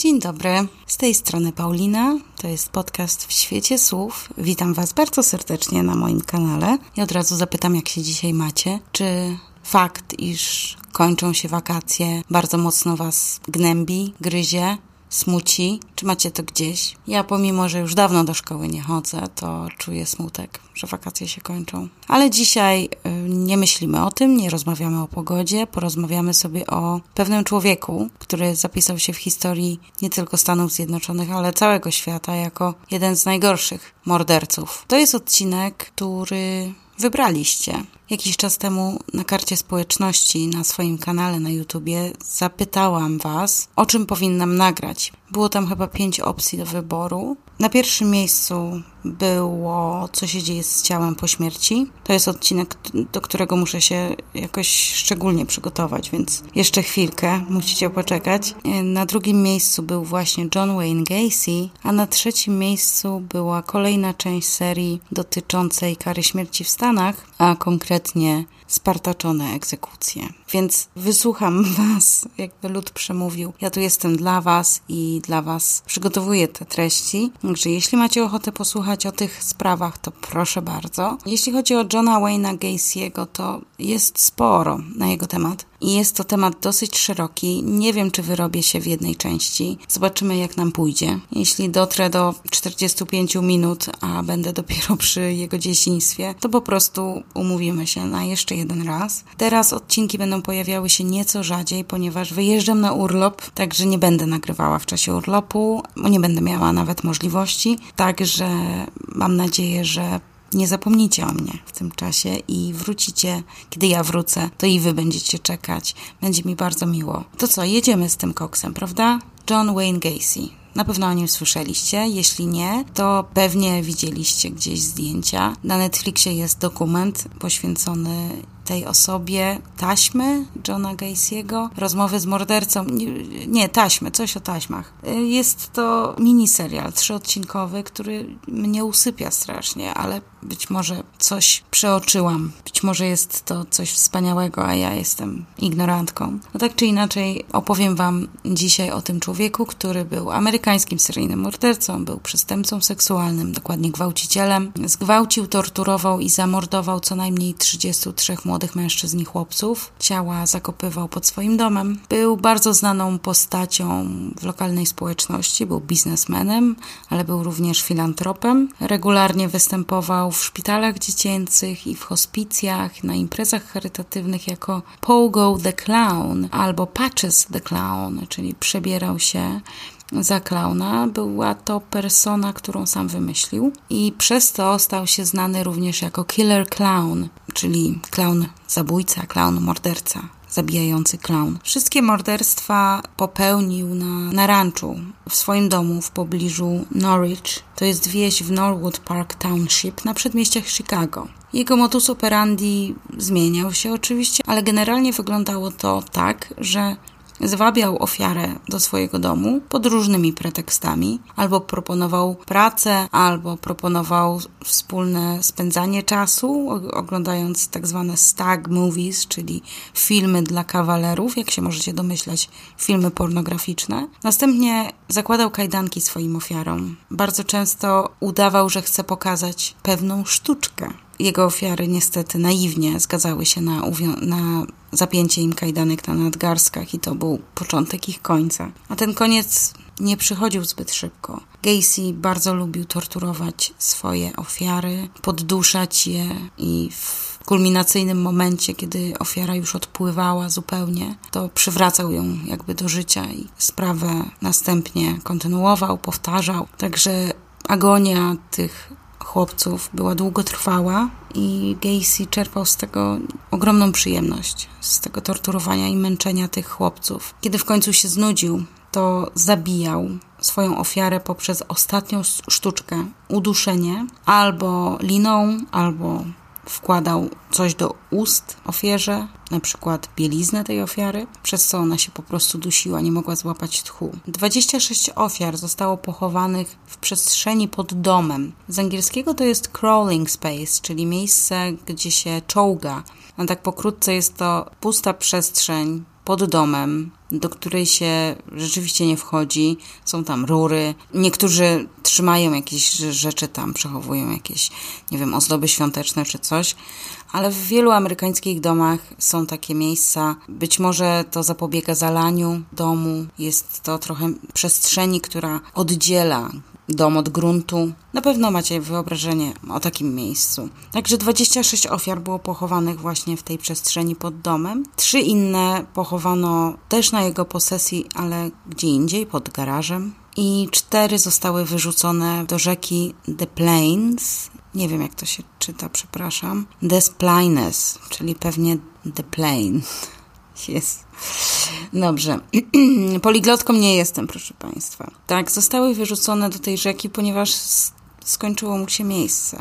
Dzień dobry, z tej strony Paulina. To jest podcast w świecie słów. Witam Was bardzo serdecznie na moim kanale i od razu zapytam, jak się dzisiaj macie. Czy fakt, iż kończą się wakacje, bardzo mocno Was gnębi, gryzie? Smuci? Czy macie to gdzieś? Ja, pomimo, że już dawno do szkoły nie chodzę, to czuję smutek, że wakacje się kończą. Ale dzisiaj y, nie myślimy o tym, nie rozmawiamy o pogodzie, porozmawiamy sobie o pewnym człowieku, który zapisał się w historii nie tylko Stanów Zjednoczonych, ale całego świata jako jeden z najgorszych morderców. To jest odcinek, który wybraliście. Jakiś czas temu na karcie społeczności na swoim kanale na YouTubie zapytałam Was, o czym powinnam nagrać. Było tam chyba pięć opcji do wyboru. Na pierwszym miejscu było Co się dzieje z ciałem po śmierci. To jest odcinek, do którego muszę się jakoś szczególnie przygotować, więc jeszcze chwilkę musicie poczekać. Na drugim miejscu był właśnie John Wayne Gacy, a na trzecim miejscu była kolejna część serii dotyczącej kary śmierci w Stanach, a konkretnie spartaczone egzekucje. Więc wysłucham Was, jakby lud przemówił. Ja tu jestem dla Was i dla Was przygotowuję te treści. Także jeśli macie ochotę posłuchać o tych sprawach, to proszę bardzo. Jeśli chodzi o Johna Wayne'a Gacy'ego, to jest sporo na jego temat. I jest to temat dosyć szeroki. Nie wiem, czy wyrobię się w jednej części. Zobaczymy, jak nam pójdzie. Jeśli dotrę do 45 minut, a będę dopiero przy jego dzieciństwie, to po prostu umówimy się na jeszcze jeden raz. Teraz odcinki będą pojawiały się nieco rzadziej, ponieważ wyjeżdżam na urlop, także nie będę nagrywała w czasie urlopu, nie będę miała nawet możliwości. Także mam nadzieję, że nie zapomnijcie o mnie w tym czasie i wrócicie, kiedy ja wrócę, to i wy będziecie czekać. Będzie mi bardzo miło. To co, jedziemy z tym koksem, prawda? John Wayne Gacy. Na pewno o nim słyszeliście. Jeśli nie, to pewnie widzieliście gdzieś zdjęcia. Na Netflixie jest dokument poświęcony tej osobie taśmy Johna Gacy'ego, rozmowy z mordercą, nie, nie, taśmy, coś o taśmach. Jest to miniserial trzyodcinkowy, który mnie usypia strasznie, ale być może coś przeoczyłam. Być może jest to coś wspaniałego, a ja jestem ignorantką. No tak czy inaczej opowiem wam dzisiaj o tym człowieku, który był amerykańskim seryjnym mordercą, był przestępcą seksualnym, dokładnie gwałcicielem. Zgwałcił, torturował i zamordował co najmniej 33 młodych młodych mężczyzn i chłopców. Ciała zakopywał pod swoim domem. Był bardzo znaną postacią w lokalnej społeczności, był biznesmenem, ale był również filantropem. Regularnie występował w szpitalach dziecięcych i w hospicjach, na imprezach charytatywnych jako Pogo the Clown albo Patches the Clown, czyli przebierał się za klauna. Była to persona, którą sam wymyślił i przez to stał się znany również jako Killer Clown, czyli clown zabójca, clown morderca zabijający clown. Wszystkie morderstwa popełnił na, na ranczu, w swoim domu w pobliżu Norwich. To jest wieś w Norwood Park Township na przedmieściach Chicago. Jego modus operandi zmieniał się oczywiście, ale generalnie wyglądało to tak, że zwabiał ofiarę do swojego domu pod różnymi pretekstami, albo proponował pracę, albo proponował wspólne spędzanie czasu, oglądając tak zwane stag movies, czyli filmy dla kawalerów, jak się możecie domyślać, filmy pornograficzne. Następnie zakładał kajdanki swoim ofiarom. Bardzo często udawał, że chce pokazać pewną sztuczkę jego ofiary niestety naiwnie zgadzały się na, na zapięcie im kajdanek na nadgarstkach i to był początek ich końca. A ten koniec nie przychodził zbyt szybko. Gacy bardzo lubił torturować swoje ofiary, podduszać je i w kulminacyjnym momencie, kiedy ofiara już odpływała zupełnie, to przywracał ją jakby do życia i sprawę następnie kontynuował, powtarzał. Także agonia tych chłopców była długotrwała i Gacy czerpał z tego ogromną przyjemność, z tego torturowania i męczenia tych chłopców. Kiedy w końcu się znudził, to zabijał swoją ofiarę poprzez ostatnią sztuczkę uduszenie albo liną, albo wkładał coś do ust ofierze, na przykład bieliznę tej ofiary, przez co ona się po prostu dusiła, nie mogła złapać tchu. 26 ofiar zostało pochowanych w przestrzeni pod domem. Z angielskiego to jest crawling space, czyli miejsce, gdzie się czołga. A tak pokrótce jest to pusta przestrzeń pod domem, do której się rzeczywiście nie wchodzi. Są tam rury. Niektórzy trzymają jakieś rzeczy tam, przechowują jakieś, nie wiem, ozdoby świąteczne czy coś, ale w wielu amerykańskich domach są takie miejsca. Być może to zapobiega zalaniu domu. Jest to trochę przestrzeni, która oddziela dom od gruntu. Na pewno macie wyobrażenie o takim miejscu. Także 26 ofiar było pochowanych właśnie w tej przestrzeni pod domem. Trzy inne pochowano też na jego posesji, ale gdzie indziej, pod garażem. I cztery zostały wyrzucone do rzeki The Plains. Nie wiem, jak to się czyta, przepraszam. Des Plaines, czyli pewnie The Plain. Jest. Dobrze. Poliglotką nie jestem, proszę Państwa. Tak, zostały wyrzucone do tej rzeki, ponieważ skończyło mu się miejsce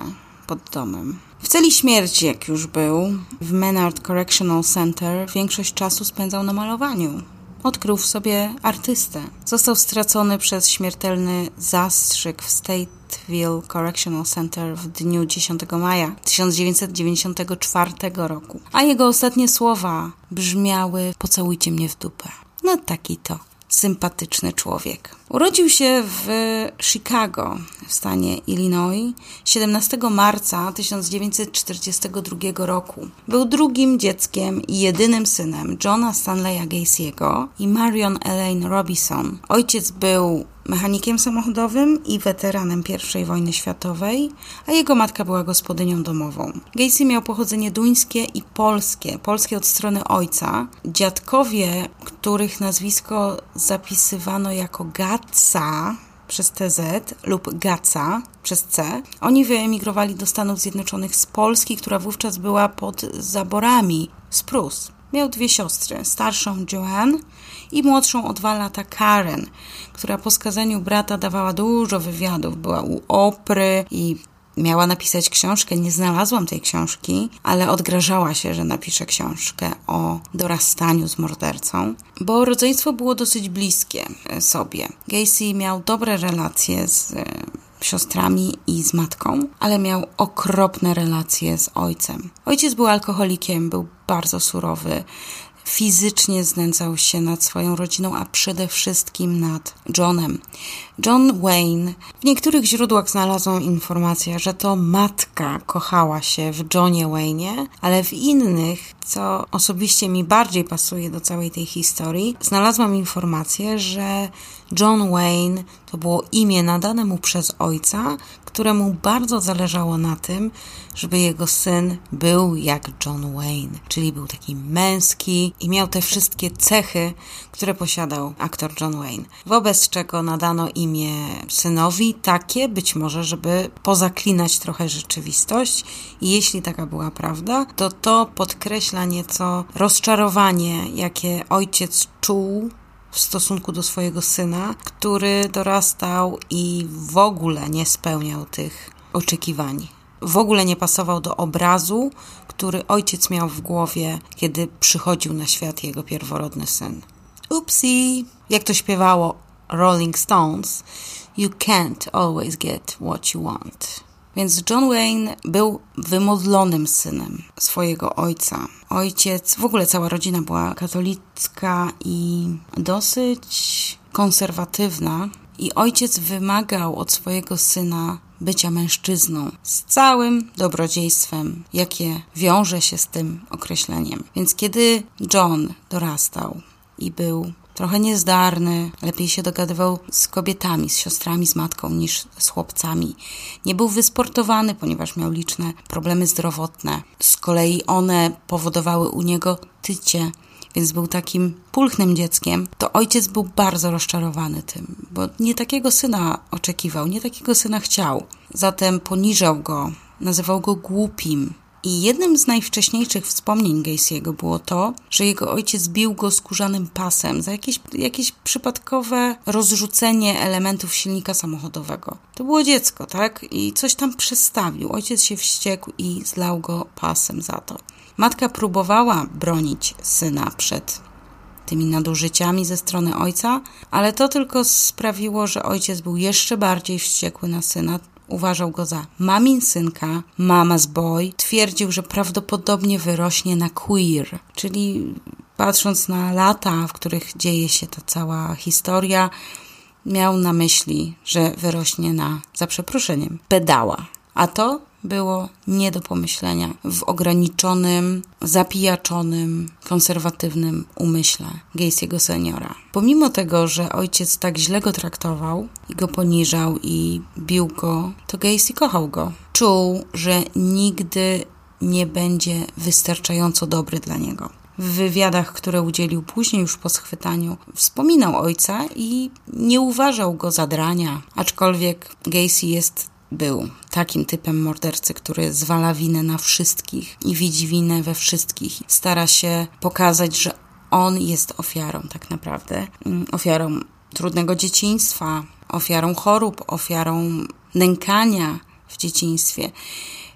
pod domem. W celi śmierci, jak już był, w Menard Correctional Center, większość czasu spędzał na malowaniu. Odkrył w sobie artystę. Został stracony przez śmiertelny zastrzyk w Stateville Correctional Center w dniu 10 maja 1994 roku. A jego ostatnie słowa brzmiały: Pocałujcie mnie w dupę. No taki to sympatyczny człowiek. Urodził się w Chicago w stanie Illinois 17 marca 1942 roku. Był drugim dzieckiem i jedynym synem Johna Stanleya Gacy'ego i Marion Elaine Robinson. Ojciec był mechanikiem samochodowym i weteranem I wojny światowej, a jego matka była gospodynią domową. Gacy miał pochodzenie duńskie i polskie. Polskie od strony ojca. Dziadkowie, których nazwisko zapisywano jako Gatsa, przez TZ lub Gaca przez C. Oni wyemigrowali do Stanów Zjednoczonych z Polski, która wówczas była pod zaborami z Prus. Miał dwie siostry, starszą Joanne i młodszą o dwa lata Karen, która po skazaniu brata dawała dużo wywiadów. Była u Opry i miała napisać książkę. Nie znalazłam tej książki, ale odgrażała się, że napisze książkę o dorastaniu z mordercą, bo rodzeństwo było dosyć bliskie sobie. Gacy miał dobre relacje z e, siostrami i z matką, ale miał okropne relacje z ojcem. Ojciec był alkoholikiem, był bardzo surowy, fizycznie znęcał się nad swoją rodziną, a przede wszystkim nad Johnem. John Wayne. W niektórych źródłach znalazłam informację, że to matka kochała się w Johnie Wayne'ie, ale w innych, co osobiście mi bardziej pasuje do całej tej historii, znalazłam informację, że John Wayne to było imię nadane mu przez ojca, któremu bardzo zależało na tym, żeby jego syn był jak John Wayne, czyli był taki męski i miał te wszystkie cechy, które posiadał aktor John Wayne. Wobec czego nadano imię synowi takie, być może, żeby pozaklinać trochę rzeczywistość i jeśli taka była prawda, to to podkreśla nieco rozczarowanie, jakie ojciec czuł w stosunku do swojego syna, który dorastał i w ogóle nie spełniał tych oczekiwań. W ogóle nie pasował do obrazu, który ojciec miał w głowie, kiedy przychodził na świat jego pierworodny syn. Upsi! Jak to śpiewało Rolling Stones, you can't always get what you want. Więc John Wayne był wymodlonym synem swojego ojca. Ojciec, w ogóle cała rodzina była katolicka i dosyć konserwatywna. I ojciec wymagał od swojego syna bycia mężczyzną z całym dobrodziejstwem, jakie wiąże się z tym określeniem. Więc kiedy John dorastał i był trochę niezdarny, lepiej się dogadywał z kobietami, z siostrami, z matką niż z chłopcami. Nie był wysportowany, ponieważ miał liczne problemy zdrowotne. Z kolei one powodowały u niego tycie więc był takim pulchnym dzieckiem, to ojciec był bardzo rozczarowany tym, bo nie takiego syna oczekiwał, nie takiego syna chciał. Zatem poniżał go, nazywał go głupim, i jednym z najwcześniejszych wspomnień Gacy'ego było to, że jego ojciec bił go skórzanym pasem za jakieś, jakieś przypadkowe rozrzucenie elementów silnika samochodowego. To było dziecko, tak? I coś tam przestawił. Ojciec się wściekł i zlał go pasem za to. Matka próbowała bronić syna przed tymi nadużyciami ze strony ojca, ale to tylko sprawiło, że ojciec był jeszcze bardziej wściekły na syna, Uważał go za mamin synka, mama's boy. Twierdził, że prawdopodobnie wyrośnie na queer, czyli patrząc na lata, w których dzieje się ta cała historia, miał na myśli, że wyrośnie na, za przeproszeniem, pedała. A to było nie do pomyślenia w ograniczonym, zapijaczonym, konserwatywnym umyśle Gacy'ego seniora. Pomimo tego, że ojciec tak źle go traktował i go poniżał i bił go, to Gacy kochał go. Czuł, że nigdy nie będzie wystarczająco dobry dla niego. W wywiadach, które udzielił później już po schwytaniu, wspominał ojca i nie uważał go za drania, aczkolwiek Gacy jest był takim typem mordercy, który zwala winę na wszystkich i widzi winę we wszystkich. Stara się pokazać, że on jest ofiarą tak naprawdę. Mm, ofiarą trudnego dzieciństwa, ofiarą chorób, ofiarą nękania w dzieciństwie.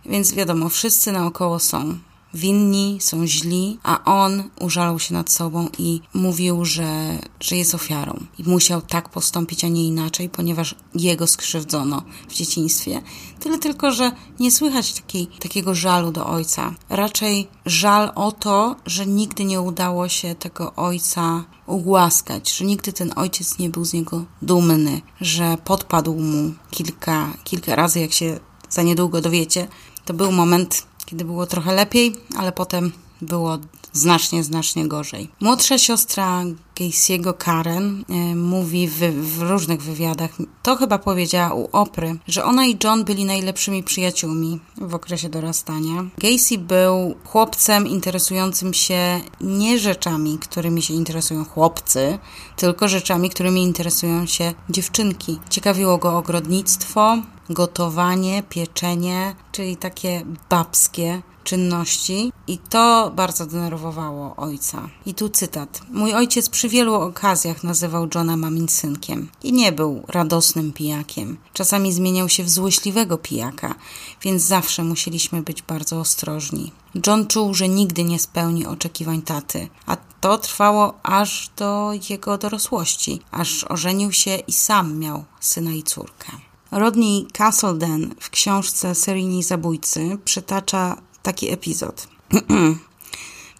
Więc wiadomo, wszyscy naokoło są winni, są źli, a on użalał się nad sobą i mówił, że, że jest ofiarą. I musiał tak postąpić, a nie inaczej, ponieważ jego skrzywdzono w dzieciństwie. Tyle tylko, że nie słychać takiej, takiego żalu do ojca. Raczej żal o to, że nigdy nie udało się tego ojca ugłaskać, że nigdy ten ojciec nie był z niego dumny, że podpadł mu kilka, kilka razy, jak się za niedługo dowiecie. To był moment kiedy było trochę lepiej, ale potem było znacznie, znacznie gorzej. Młodsza siostra Gacy'ego Karen e, mówi w, w, różnych wywiadach, to chyba powiedziała u Opry, że ona i John byli najlepszymi przyjaciółmi w okresie dorastania. Gacy był chłopcem interesującym się nie rzeczami, którymi się interesują chłopcy, tylko rzeczami, którymi interesują się dziewczynki. Ciekawiło go ogrodnictwo, gotowanie, pieczenie, czyli takie babskie czynności i to bardzo denerwowało ojca. I tu cytat. Mój ojciec przy wielu okazjach nazywał Johna mamin synkiem i nie był radosnym pijakiem. Czasami zmieniał się w złośliwego pijaka, więc zawsze musieliśmy być bardzo ostrożni. John czuł, że nigdy nie spełni oczekiwań taty, a to trwało aż do jego dorosłości, aż ożenił się i sam miał syna i córkę. Rodney Castledon w książce Seryjni Zabójcy przytacza taki epizod.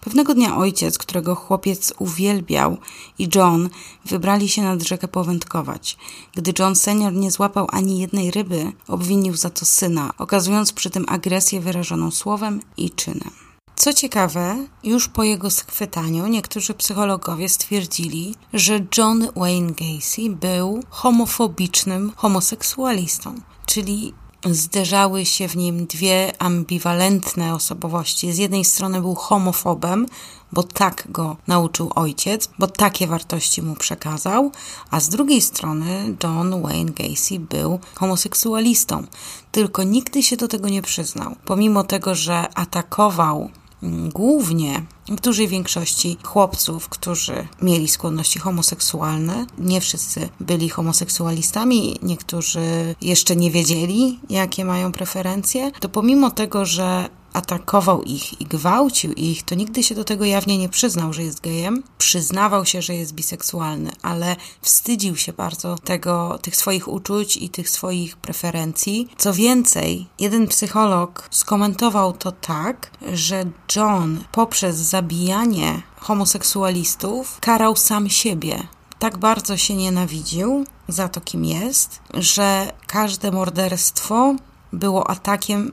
Pewnego dnia ojciec, którego chłopiec uwielbiał, i John wybrali się nad rzekę powędkować. Gdy John senior nie złapał ani jednej ryby, obwinił za to syna, okazując przy tym agresję wyrażoną słowem i czynem. Co ciekawe, już po jego schwytaniu niektórzy psychologowie stwierdzili, że John Wayne Gacy był homofobicznym homoseksualistą, czyli zderzały się w nim dwie ambiwalentne osobowości. Z jednej strony był homofobem, bo tak go nauczył ojciec, bo takie wartości mu przekazał, a z drugiej strony John Wayne Gacy był homoseksualistą, tylko nigdy się do tego nie przyznał. Pomimo tego, że atakował głównie w dużej większości chłopców, którzy mieli skłonności homoseksualne. Nie wszyscy byli homoseksualistami, niektórzy jeszcze nie wiedzieli, jakie mają preferencje. To pomimo tego, że atakował ich i gwałcił ich, to nigdy się do tego jawnie nie przyznał, że jest gejem. Przyznawał się, że jest biseksualny, ale wstydził się bardzo tego, tych swoich uczuć i tych swoich preferencji. Co więcej, jeden psycholog skomentował to tak, że John poprzez zabijanie homoseksualistów karał sam siebie tak bardzo się nienawidził za to, kim jest, że każde morderstwo było atakiem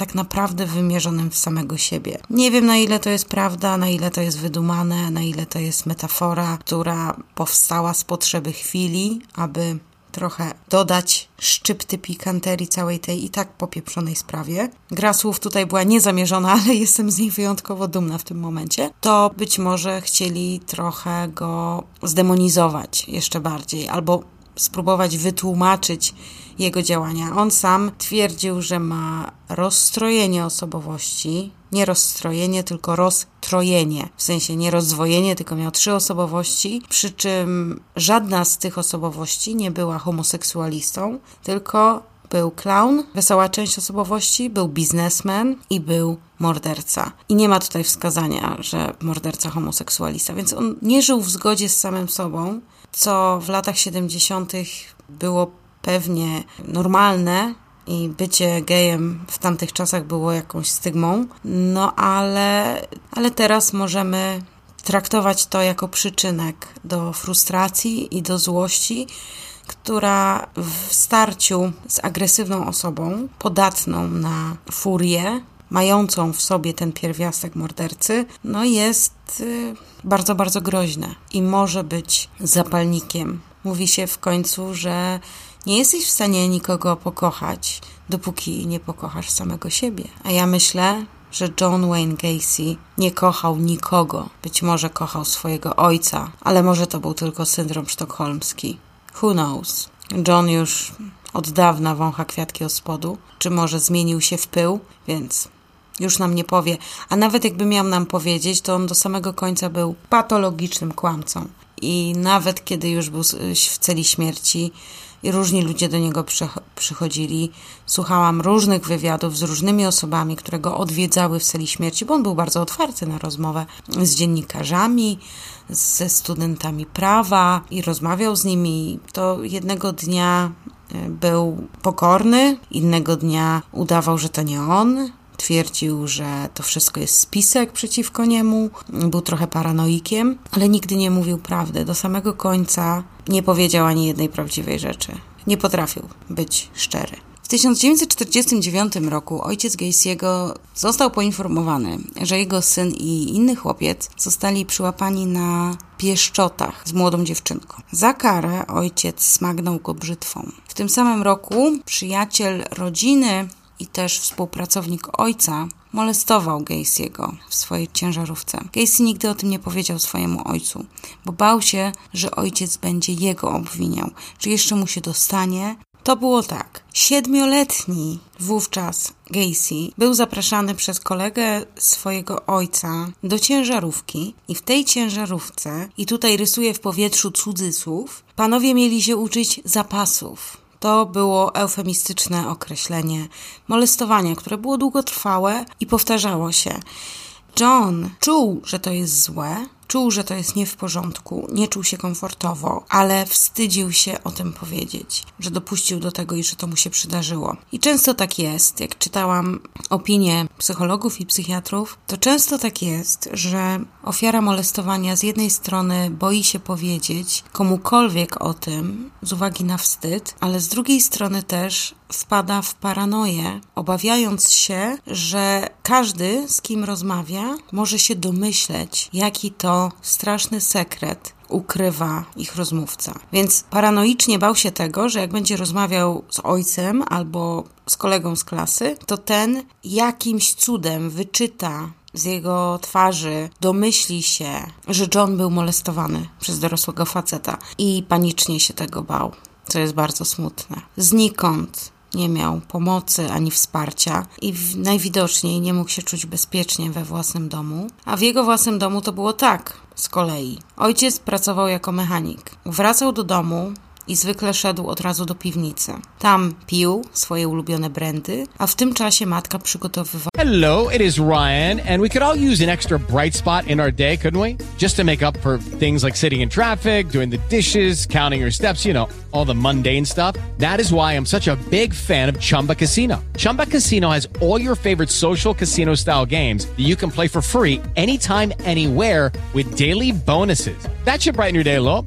tak naprawdę wymierzonym w samego siebie. Nie wiem na ile to jest prawda, na ile to jest wydumane, na ile to jest metafora, która powstała z potrzeby chwili, aby trochę dodać szczypty pikanterii całej tej i tak popieprzonej sprawie. Gra słów tutaj była niezamierzona, ale jestem z niej wyjątkowo dumna w tym momencie. To być może chcieli trochę go zdemonizować jeszcze bardziej, albo spróbować wytłumaczyć jego działania. On sam twierdził, że ma rozstrojenie osobowości. Nie rozstrojenie, tylko roztrojenie. W sensie nie rozdwojenie, tylko miał trzy osobowości, przy czym żadna z tych osobowości nie była homoseksualistą, tylko był clown, wesoła część osobowości, był biznesmen i był morderca. I nie ma tutaj wskazania, że morderca homoseksualista, więc on nie żył w zgodzie z samym sobą, co w latach 70. było pewnie normalne i bycie gejem w tamtych czasach było jakąś stygmą, no ale, ale teraz możemy traktować to jako przyczynek do frustracji i do złości, która w starciu z agresywną osobą, podatną na furię, mającą w sobie ten pierwiastek mordercy, no jest y, bardzo, bardzo groźne i może być zapalnikiem. Mówi się w końcu, że nie jesteś w stanie nikogo pokochać, dopóki nie pokochasz samego siebie. A ja myślę, że John Wayne Gacy nie kochał nikogo. Być może kochał swojego ojca, ale może to był tylko syndrom sztokholmski. Who knows? John już od dawna wącha kwiatki od spodu, czy może zmienił się w pył, więc już nam nie powie. A nawet jakby miał nam powiedzieć, to on do samego końca był patologicznym kłamcą. I nawet kiedy już był w celi śmierci, i różni ludzie do niego przychodzili. Słuchałam różnych wywiadów z różnymi osobami, które go odwiedzały w celi śmierci, bo on był bardzo otwarty na rozmowę z dziennikarzami, ze studentami prawa i rozmawiał z nimi. To jednego dnia e, był pokorny, innego dnia udawał, że to nie on, twierdził, że to wszystko jest spisek przeciwko niemu, był trochę paranoikiem, ale nigdy nie mówił prawdy. Do samego końca nie powiedział ani jednej prawdziwej rzeczy. Nie potrafił być szczery. W 1949 roku ojciec Gacy'ego został poinformowany, że jego syn i inny chłopiec zostali przyłapani na pieszczotach z młodą dziewczynką. Za karę ojciec smagnął go brzytwą. W tym samym roku przyjaciel rodziny i też współpracownik ojca molestował Gacy'ego w swojej ciężarówce. Gacy nigdy o tym nie powiedział swojemu ojcu, bo bał się, że ojciec będzie jego obwiniał, że jeszcze mu się dostanie. To było tak. Siedmioletni wówczas Gacy był zapraszany przez kolegę swojego ojca do ciężarówki i w tej ciężarówce, i tutaj rysuję w powietrzu cudzysłów, panowie mieli się uczyć zapasów. To było eufemistyczne określenie molestowania, które było długotrwałe i powtarzało się. John czuł, że to jest złe, Czuł, że to jest nie w porządku, nie czuł się komfortowo, ale wstydził się o tym powiedzieć, że dopuścił do tego i że to mu się przydarzyło. I często tak jest, jak czytałam opinie psychologów i psychiatrów, to często tak jest, że ofiara molestowania z jednej strony boi się powiedzieć komukolwiek o tym z uwagi na wstyd, ale z drugiej strony też wpada w paranoję, obawiając się, że każdy, z kim rozmawia, może się domyśleć, jaki to straszny sekret ukrywa ich rozmówca. Więc paranoicznie bał się tego, że jak będzie rozmawiał z ojcem albo z kolegą z klasy, to ten jakimś cudem wyczyta z jego twarzy domyśli się, że John był molestowany przez dorosłego faceta i panicznie się tego bał, co jest bardzo smutne. Znikąd nie miał pomocy ani wsparcia i najwidoczniej nie mógł się czuć bezpiecznie we własnym domu. A w jego własnym domu to było tak z kolei. Ojciec pracował jako mechanik. Wracał do domu, i zwykle szedł od razu do piwnicy. Tam pił swoje ulubione brandy, a w tym czasie matka przygotowywała. Hello, it is Ryan, and we could all use an extra bright spot in our day, couldn't we? Just to make up for things like sitting in traffic, doing the dishes, counting your steps, you know, all the mundane stuff. That is why I'm such a big fan of Chumba Casino. Chumba Casino has all your favorite social casino style games that you can play for free anytime, anywhere with daily bonuses. That should brighten your day a little.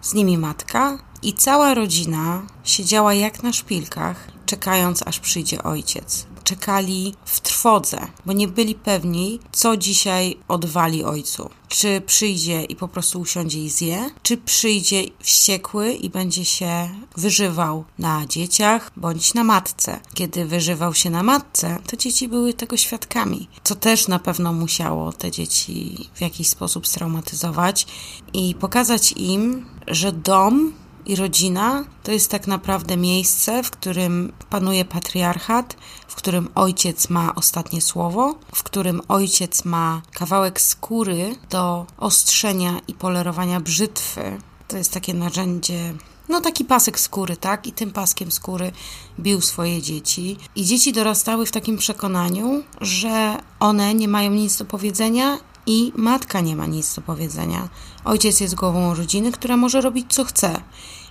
z nimi matka i cała rodzina siedziała jak na szpilkach, czekając aż przyjdzie ojciec. Czekali w trwodze, bo nie byli pewni, co dzisiaj odwali ojcu. Czy przyjdzie i po prostu usiądzie i zje, czy przyjdzie wściekły i będzie się wyżywał na dzieciach bądź na matce. Kiedy wyżywał się na matce, to dzieci były tego świadkami, co też na pewno musiało te dzieci w jakiś sposób straumatyzować i pokazać im, że dom i rodzina to jest tak naprawdę miejsce, w którym panuje patriarchat, w którym ojciec ma ostatnie słowo, w którym ojciec ma kawałek skóry do ostrzenia i polerowania brzytwy. To jest takie narzędzie no taki pasek skóry, tak? I tym paskiem skóry bił swoje dzieci. I dzieci dorastały w takim przekonaniu, że one nie mają nic do powiedzenia i matka nie ma nic do powiedzenia. Ojciec jest głową rodziny, która może robić co chce.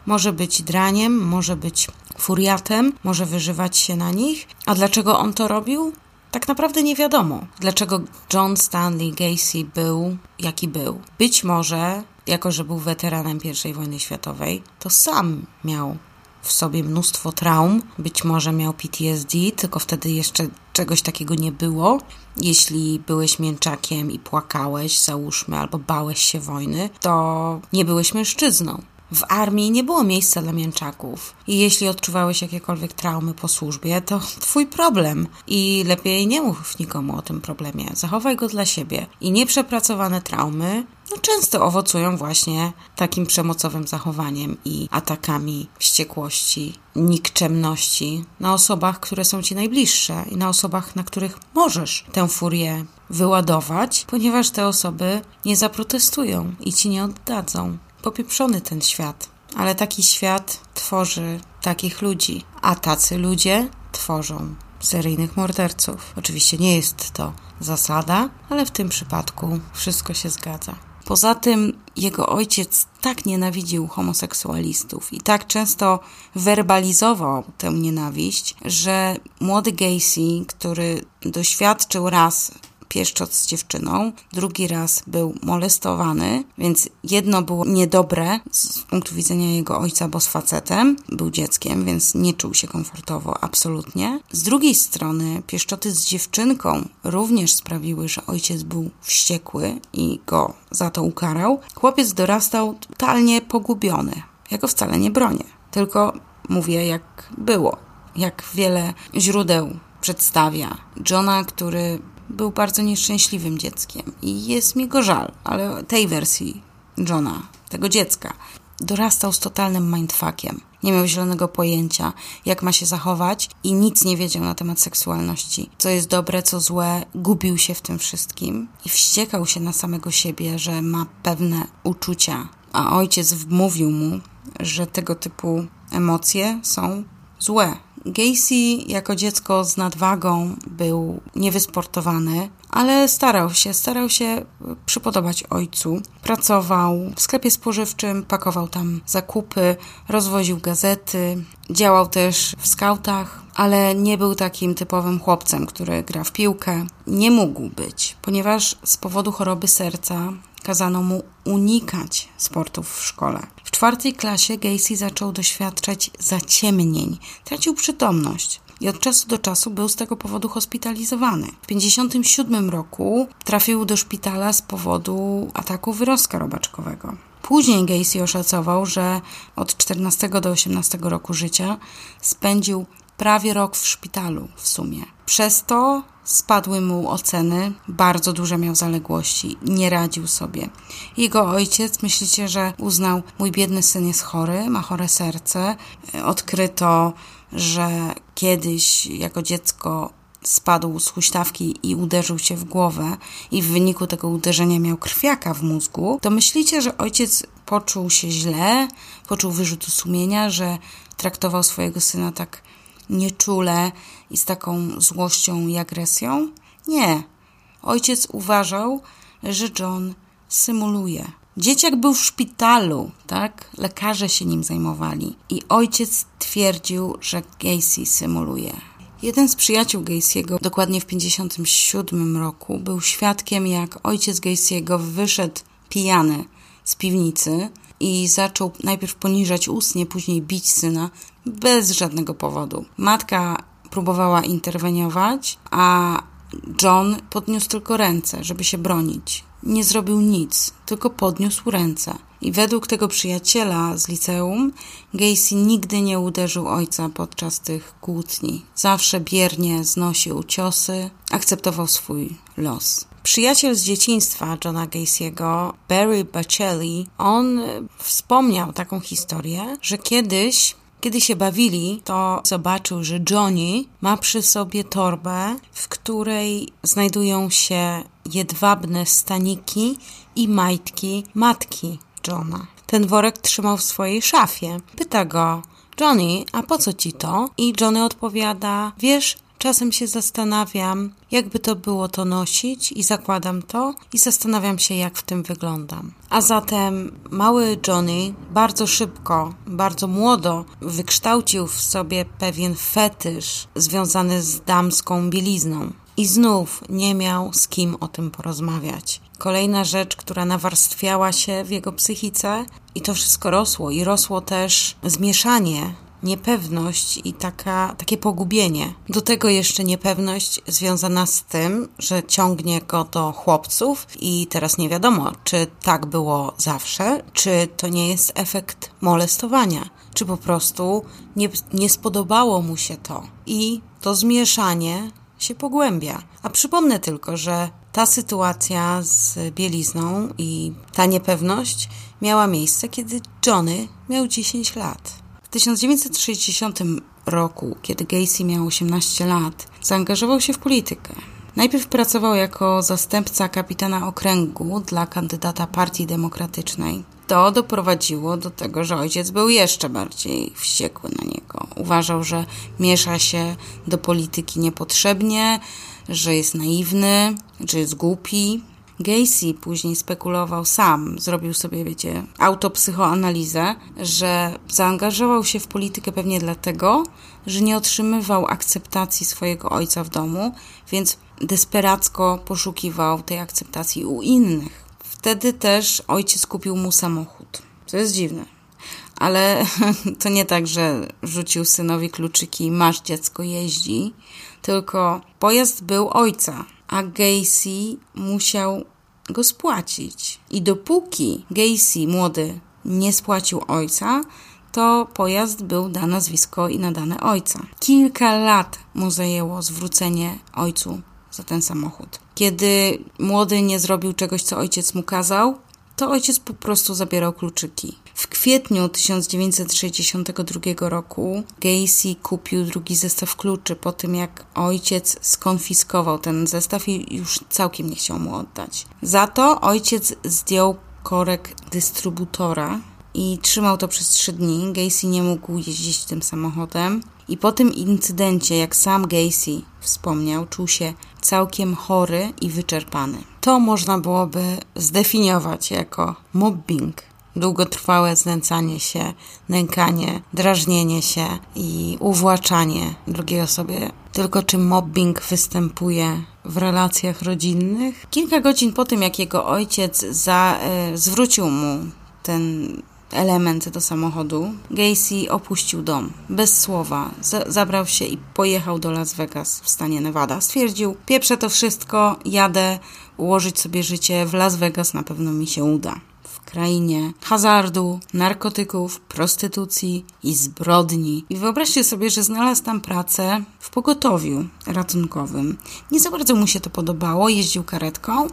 Może być draniem, może być furiatem, może wyżywać się na nich. A dlaczego on to robił? Tak naprawdę nie wiadomo, dlaczego John Stanley Gacy był jaki był. Być może, jako że był weteranem I wojny światowej, to sam miał w sobie mnóstwo traum. Być może miał PTSD, tylko wtedy jeszcze czegoś takiego nie było. Jeśli byłeś mięczakiem i płakałeś, załóżmy, albo bałeś się wojny, to nie byłeś mężczyzną. W armii nie było miejsca dla mięczaków. I jeśli odczuwałeś jakiekolwiek traumy po służbie, to twój problem. I lepiej nie mów nikomu o tym problemie. Zachowaj go dla siebie. I nieprzepracowane traumy no, często owocują właśnie takim przemocowym zachowaniem i atakami wściekłości, nikczemności na osobach, które są ci najbliższe i na osobach, na których możesz tę furię wyładować, ponieważ te osoby nie zaprotestują i ci nie oddadzą popieprzony ten świat. Ale taki świat tworzy takich ludzi, a tacy ludzie tworzą seryjnych morderców. Oczywiście nie jest to zasada, ale w tym przypadku wszystko się zgadza. Poza tym jego ojciec tak nienawidził homoseksualistów i tak często werbalizował tę nienawiść, że młody Gacy, który doświadczył raz pieszczot z dziewczyną, drugi raz był molestowany, więc jedno było niedobre z punktu widzenia jego ojca, bo z facetem był dzieckiem, więc nie czuł się komfortowo absolutnie. Z drugiej strony pieszczoty z dziewczynką również sprawiły, że ojciec był wściekły i go za to ukarał. Chłopiec dorastał totalnie pogubiony. Ja go wcale nie bronię, tylko mówię jak było, jak wiele źródeł przedstawia. Johna, który był bardzo nieszczęśliwym dzieckiem i jest mi go żal, ale tej wersji Johna, tego dziecka, dorastał z totalnym mindfuckiem. Nie miał zielonego pojęcia, jak ma się zachować i nic nie wiedział na temat seksualności. Co jest dobre, co złe, gubił się w tym wszystkim i wściekał się na samego siebie, że ma pewne uczucia. A ojciec wmówił mu, że tego typu emocje są złe, Gacy jako dziecko z nadwagą był niewysportowany, ale starał się, starał się przypodobać ojcu. Pracował w sklepie spożywczym, pakował tam zakupy, rozwoził gazety, działał też w skautach, ale nie był takim typowym chłopcem, który gra w piłkę. Nie mógł być, ponieważ z powodu choroby serca kazano mu unikać sportów w szkole. W czwartej klasie Gacy zaczął doświadczać zaciemnień, tracił przytomność i od czasu do czasu był z tego powodu hospitalizowany. W 1957 roku trafił do szpitala z powodu ataku wyrostka robaczkowego. Później Gacy oszacował, że od 14 do 18 roku życia spędził prawie rok w szpitalu w sumie. Przez to spadły mu oceny, bardzo duże miał zaległości, nie radził sobie. Jego ojciec, myślicie, że uznał, mój biedny syn jest chory, ma chore serce. Odkryto, że kiedyś jako dziecko spadł z huśtawki i uderzył się w głowę i w wyniku tego uderzenia miał krwiaka w mózgu, to myślicie, że ojciec poczuł się źle, poczuł wyrzutu sumienia, że traktował swojego syna tak nieczule i z taką złością i agresją? Nie. Ojciec uważał, że John symuluje. Dzieciak był w szpitalu, tak? Lekarze się nim zajmowali. I ojciec twierdził, że Gacy symuluje. Jeden z przyjaciół Gacy'ego, dokładnie w 1957 roku, był świadkiem, jak ojciec Gacy'ego wyszedł pijany z piwnicy i zaczął najpierw poniżać ustnie, później bić syna bez żadnego powodu. Matka próbowała interweniować, a John podniósł tylko ręce, żeby się bronić. Nie zrobił nic, tylko podniósł ręce. I według tego przyjaciela z liceum, Gacy nigdy nie uderzył ojca podczas tych kłótni. Zawsze biernie znosił ciosy, akceptował swój los. Przyjaciel z dzieciństwa Johna Gacy'ego, Barry Bacelli, on wspomniał taką historię, że kiedyś kiedy się bawili, to zobaczył, że Johnny ma przy sobie torbę, w której znajdują się jedwabne staniki i majtki matki Johna. Ten worek trzymał w swojej szafie. Pyta go, Johnny, a po co ci to? I Johnny odpowiada, wiesz, Czasem się zastanawiam, jakby to było to nosić i zakładam to i zastanawiam się, jak w tym wyglądam. A zatem mały Johnny bardzo szybko, bardzo młodo wykształcił w sobie pewien fetysz związany z damską bielizną. I znów nie miał z kim o tym porozmawiać. Kolejna rzecz, która nawarstwiała się w jego psychice, i to wszystko rosło, i rosło też zmieszanie niepewność i taka, takie pogubienie. Do tego jeszcze niepewność związana z tym, że ciągnie go do chłopców i teraz nie wiadomo, czy tak było zawsze, czy to nie jest efekt molestowania, czy po prostu nie, nie spodobało mu się to. I to zmieszanie się pogłębia. A przypomnę tylko, że ta sytuacja z bielizną i ta niepewność miała miejsce, kiedy Johnny miał 10 lat. W 1960 roku, kiedy Gacy miał 18 lat, zaangażował się w politykę. Najpierw pracował jako zastępca kapitana okręgu dla kandydata Partii Demokratycznej. To doprowadziło do tego, że ojciec był jeszcze bardziej wściekły na niego. Uważał, że miesza się do polityki niepotrzebnie, że jest naiwny, że jest głupi. Gacy później spekulował sam, zrobił sobie, wiecie, autopsychoanalizę, że zaangażował się w politykę pewnie dlatego, że nie otrzymywał akceptacji swojego ojca w domu, więc desperacko poszukiwał tej akceptacji u innych. Wtedy też ojciec kupił mu samochód. To jest dziwne. Ale to nie tak, że rzucił synowi kluczyki, masz dziecko jeździ, tylko pojazd był ojca a Gacy musiał go spłacić. I dopóki Gacy, młody, nie spłacił ojca, to pojazd był na nazwisko i nadane ojca. Kilka lat mu zajęło zwrócenie ojcu za ten samochód. Kiedy młody nie zrobił czegoś, co ojciec mu kazał, to ojciec po prostu zabierał kluczyki. W kwietniu 1962 roku Gacy kupił drugi zestaw kluczy po tym, jak ojciec skonfiskował ten zestaw i już całkiem nie chciał mu oddać. Za to ojciec zdjął korek dystrybutora i trzymał to przez trzy dni. Gacy nie mógł jeździć tym samochodem. I po tym incydencie, jak sam Gacy wspomniał, czuł się całkiem chory i wyczerpany. To można byłoby zdefiniować jako mobbing. Długotrwałe znęcanie się, nękanie, drażnienie się i uwłaczanie drugiej osobie. Tylko czy mobbing występuje w relacjach rodzinnych? Kilka godzin po tym, jak jego ojciec za, y, zwrócił mu ten element do samochodu, Gacy opuścił dom bez słowa. Z zabrał się i pojechał do Las Vegas w stanie Nevada. Stwierdził: Pieprzę to wszystko, jadę ułożyć sobie życie w Las Vegas, na pewno mi się uda. Krainie hazardu, narkotyków, prostytucji i zbrodni. I wyobraźcie sobie, że znalazł tam pracę w pogotowiu ratunkowym. Nie za bardzo mu się to podobało, jeździł karetką,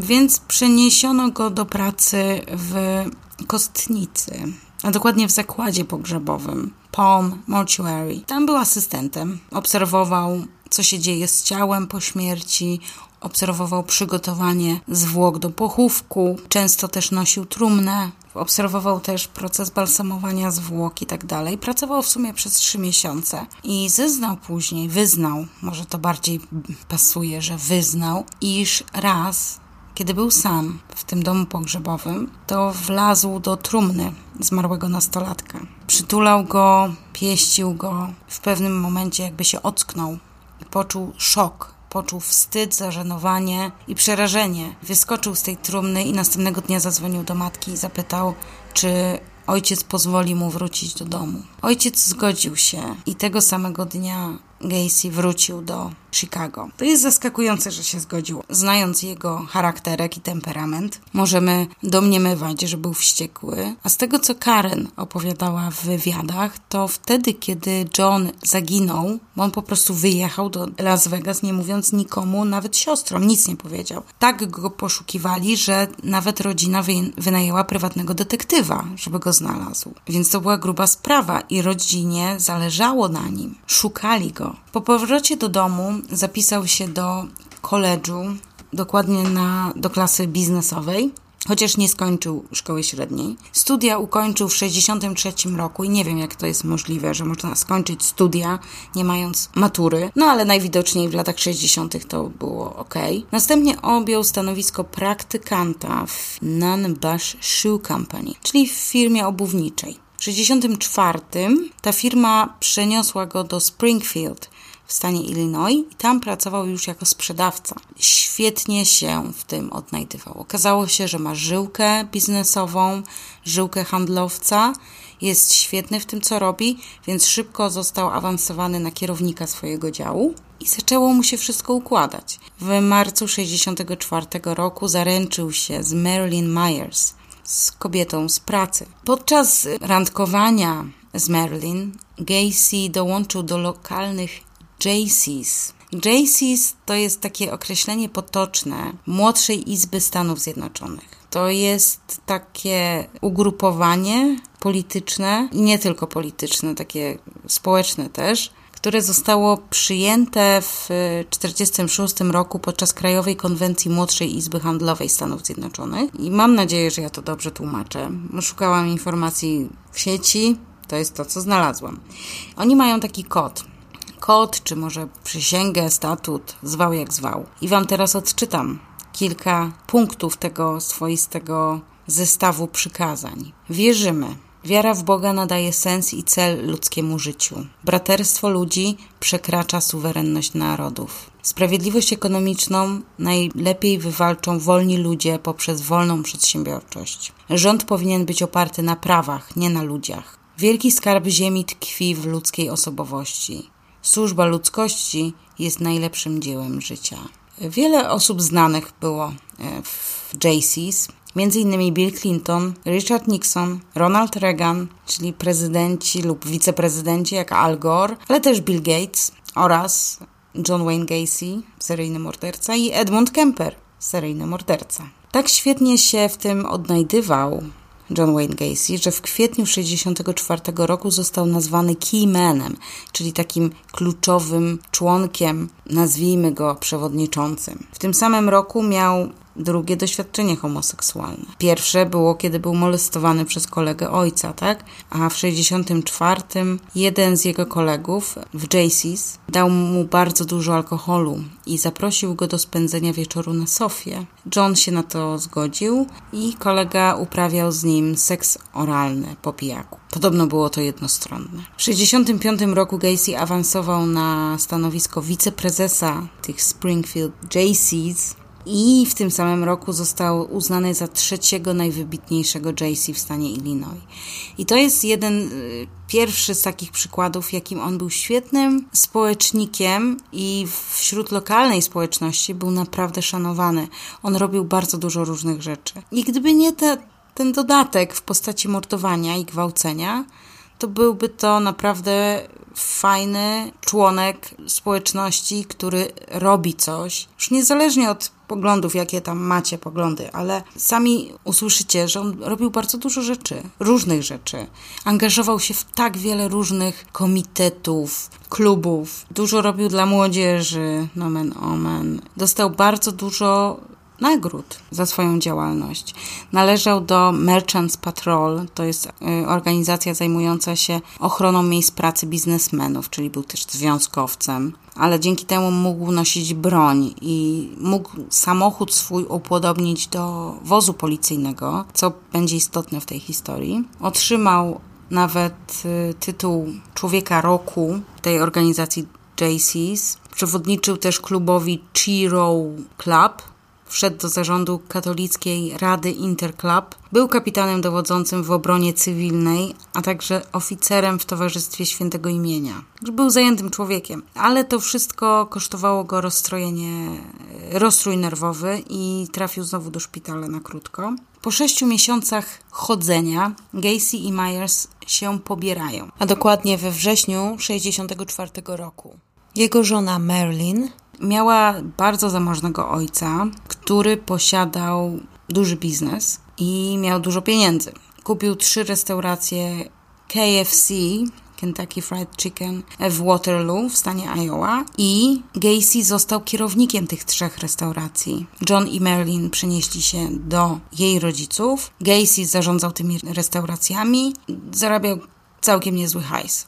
więc przeniesiono go do pracy w kostnicy, a dokładnie w zakładzie pogrzebowym Palm Mortuary. Tam był asystentem, obserwował co się dzieje z ciałem po śmierci, obserwował przygotowanie zwłok do pochówku, często też nosił trumnę, obserwował też proces balsamowania zwłok i tak dalej. Pracował w sumie przez trzy miesiące i zeznał później, wyznał, może to bardziej pasuje, że wyznał, iż raz kiedy był sam w tym domu pogrzebowym, to wlazł do trumny zmarłego nastolatka. Przytulał go, pieścił go. W pewnym momencie jakby się ocknął i poczuł szok. Poczuł wstyd, zażenowanie i przerażenie. Wyskoczył z tej trumny i następnego dnia zadzwonił do matki i zapytał, czy ojciec pozwoli mu wrócić do domu. Ojciec zgodził się i tego samego dnia Gacy wrócił do Chicago. To jest zaskakujące, że się zgodził. Znając jego charakterek i temperament, możemy domniemywać, że był wściekły. A z tego, co Karen opowiadała w wywiadach, to wtedy, kiedy John zaginął, on po prostu wyjechał do Las Vegas, nie mówiąc nikomu, nawet siostrom, nic nie powiedział. Tak go poszukiwali, że nawet rodzina wynajęła prywatnego detektywa, żeby go znalazł. Więc to była gruba sprawa i rodzinie zależało na nim. Szukali go. Po powrocie do domu zapisał się do koledżu, dokładnie na, do klasy biznesowej, chociaż nie skończył szkoły średniej. Studia ukończył w 63 roku i nie wiem, jak to jest możliwe, że można skończyć studia nie mając matury, no ale najwidoczniej w latach 60. to było ok. Następnie objął stanowisko praktykanta w Nunbush Shoe Company, czyli w firmie obuwniczej. W 64 ta firma przeniosła go do Springfield w stanie Illinois i tam pracował już jako sprzedawca. Świetnie się w tym odnajdywał. Okazało się, że ma żyłkę biznesową, żyłkę handlowca, jest świetny w tym, co robi, więc szybko został awansowany na kierownika swojego działu i zaczęło mu się wszystko układać. W marcu 64 roku zaręczył się z Marilyn Myers, z kobietą z pracy. Podczas randkowania z Marilyn, Gacy dołączył do lokalnych JCs. JCs to jest takie określenie potoczne Młodszej Izby Stanów Zjednoczonych. To jest takie ugrupowanie polityczne nie tylko polityczne, takie społeczne też, które zostało przyjęte w 1946 roku podczas Krajowej Konwencji Młodszej Izby Handlowej Stanów Zjednoczonych. I mam nadzieję, że ja to dobrze tłumaczę. Szukałam informacji w sieci, to jest to, co znalazłam. Oni mają taki kod kod, czy może przysięgę, statut, zwał jak zwał. I Wam teraz odczytam kilka punktów tego swoistego zestawu przykazań. Wierzymy. Wiara w Boga nadaje sens i cel ludzkiemu życiu. Braterstwo ludzi przekracza suwerenność narodów. Sprawiedliwość ekonomiczną najlepiej wywalczą wolni ludzie poprzez wolną przedsiębiorczość. Rząd powinien być oparty na prawach, nie na ludziach. Wielki skarb ziemi tkwi w ludzkiej osobowości. Służba ludzkości jest najlepszym dziełem życia. Wiele osób znanych było e, w JCs, innymi Bill Clinton, Richard Nixon, Ronald Reagan, czyli prezydenci lub wiceprezydenci jak Al Gore, ale też Bill Gates oraz John Wayne Gacy, seryjny morderca i Edmund Kemper, seryjny morderca. Tak świetnie się w tym odnajdywał John Wayne Gacy, że w kwietniu 1964 roku został nazwany Keymanem, czyli takim kluczowym członkiem, nazwijmy go przewodniczącym. W tym samym roku miał drugie doświadczenie homoseksualne. Pierwsze było, kiedy był molestowany przez kolegę ojca, tak? A w 64 jeden z jego kolegów w JC's dał mu bardzo dużo alkoholu i zaprosił go do spędzenia wieczoru na sofie. John się na to zgodził i kolega uprawiał z nim seks oralny po pijaku. Podobno było to jednostronne. W 65 roku Gacy awansował na stanowisko wiceprezesa tych Springfield JC's i w tym samym roku został uznany za trzeciego najwybitniejszego JC w stanie Illinois. I to jest jeden y, pierwszy z takich przykładów, jakim on był świetnym społecznikiem i wśród lokalnej społeczności był naprawdę szanowany. On robił bardzo dużo różnych rzeczy. I gdyby nie te, ten dodatek w postaci mordowania i gwałcenia, to byłby to naprawdę fajny członek społeczności, który robi coś, już niezależnie od poglądów, jakie tam macie poglądy, ale sami usłyszycie, że on robił bardzo dużo rzeczy, różnych rzeczy. Angażował się w tak wiele różnych komitetów, klubów. Dużo robił dla młodzieży, nomen omen. Dostał bardzo dużo nagród za swoją działalność. Należał do Merchants Patrol, to jest y, organizacja zajmująca się ochroną miejsc pracy biznesmenów, czyli był też związkowcem. Ale dzięki temu mógł nosić broń i mógł samochód swój upodobnić do wozu policyjnego, co będzie istotne w tej historii. Otrzymał nawet y, tytuł Człowieka Roku tej organizacji JCs. Przewodniczył też klubowi Chiro Club, wszedł do zarządu katolickiej Rady Interclub, był kapitanem dowodzącym w obronie cywilnej, a także oficerem w Towarzystwie Świętego Imienia. Był zajętym człowiekiem, ale to wszystko kosztowało go rozstrojenie, rozstrój nerwowy i trafił znowu do szpitala na krótko. Po sześciu miesiącach chodzenia Gacy i Myers się pobierają, a dokładnie we wrześniu 1964 roku. Jego żona Marilyn miała bardzo zamożnego ojca, który posiadał duży biznes i miał dużo pieniędzy. Kupił trzy restauracje KFC, Kentucky Fried Chicken w Waterloo w stanie Iowa i Gacy został kierownikiem tych trzech restauracji. John i Marilyn przenieśli się do jej rodziców. Gacy zarządzał tymi restauracjami, zarabiał całkiem niezły hajs.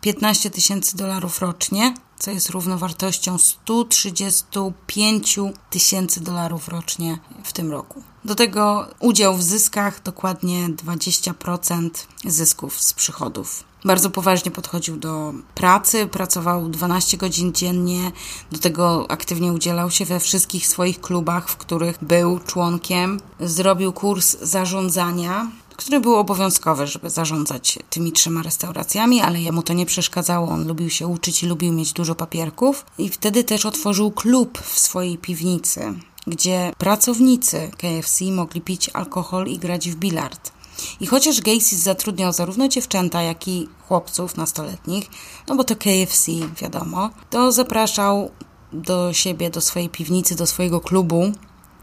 15 tysięcy dolarów rocznie, co jest równowartością 135 tysięcy dolarów rocznie w tym roku. Do tego udział w zyskach, dokładnie 20% zysków z przychodów. Bardzo poważnie podchodził do pracy, pracował 12 godzin dziennie, do tego aktywnie udzielał się we wszystkich swoich klubach, w których był członkiem. Zrobił kurs zarządzania, który był obowiązkowy, żeby zarządzać tymi trzema restauracjami, ale jemu to nie przeszkadzało. On lubił się uczyć i lubił mieć dużo papierków. I wtedy też otworzył klub w swojej piwnicy, gdzie pracownicy KFC mogli pić alkohol i grać w bilard. I chociaż Gacy zatrudniał zarówno dziewczęta, jak i chłopców nastoletnich, no bo to KFC, wiadomo, to zapraszał do siebie, do swojej piwnicy, do swojego klubu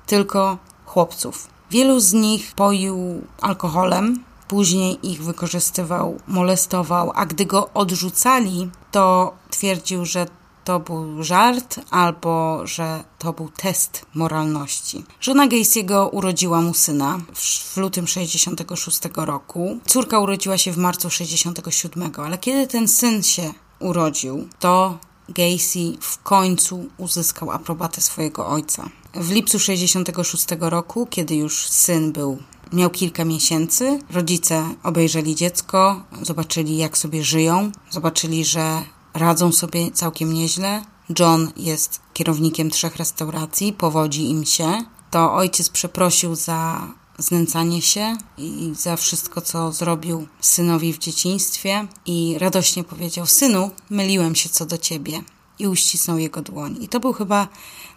tylko chłopców. Wielu z nich poił alkoholem, później ich wykorzystywał, molestował, a gdy go odrzucali, to twierdził, że to był żart albo że to był test moralności. Żona Gacy'ego urodziła mu syna w lutym 66 roku. Córka urodziła się w marcu 67, ale kiedy ten syn się urodził, to Gacy w końcu uzyskał aprobatę swojego ojca. W lipcu 66 roku, kiedy już syn był miał kilka miesięcy, rodzice obejrzeli dziecko, zobaczyli jak sobie żyją, zobaczyli, że radzą sobie całkiem nieźle. John jest kierownikiem trzech restauracji, powodzi im się. To ojciec przeprosił za znęcanie się i za wszystko, co zrobił synowi w dzieciństwie i radośnie powiedział: Synu, myliłem się co do ciebie. I uścisnął jego dłoń. I to był chyba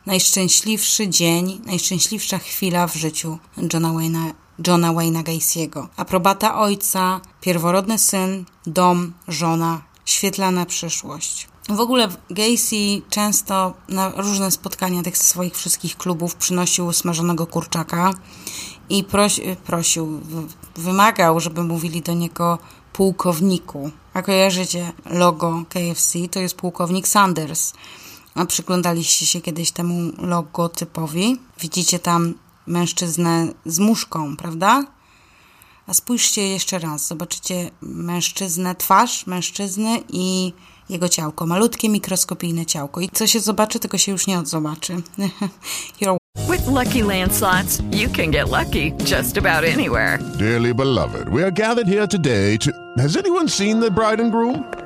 najszczęśliwszy dzień, najszczęśliwsza chwila w życiu Johna Wayne'a, Johna Wayne'a Gacy'ego. Aprobata ojca, pierworodny syn, dom, żona, świetlana przyszłość. W ogóle Gacy często na różne spotkania tych swoich wszystkich klubów przynosił smażonego kurczaka i prosi, prosił, wymagał, żeby mówili do niego pułkowniku. A kojarzycie logo KFC, to jest pułkownik Sanders. A przyglądaliście się kiedyś temu logotypowi? Widzicie tam mężczyznę z muszką, prawda? A spójrzcie jeszcze raz, zobaczycie mężczyznę, twarz mężczyzny i jego ciałko, malutkie mikroskopijne ciałko. I co się zobaczy, tego się już nie odzobaczy. With lucky landslots, you can get lucky just about anywhere. Dearly beloved, we are gathered here today to. Has anyone seen the bride and groom?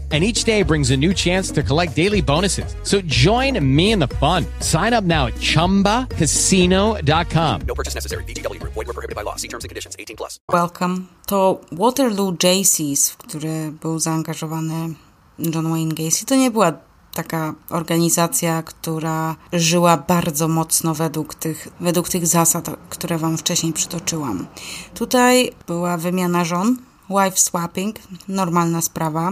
and each day brings a new chance to collect daily bonuses. So join me in the fun. Sign up now at ChumbaCasino.com. No purchase necessary. Group. Void were prohibited by law. See terms and conditions. 18 plus. Welcome. To Waterloo Jaycees, w który był zaangażowany John Wayne Gacy, to nie była taka organizacja, która żyła bardzo mocno według tych, według tych zasad, które Wam wcześniej przytoczyłam. Tutaj była wymiana żon, wife swapping, normalna sprawa.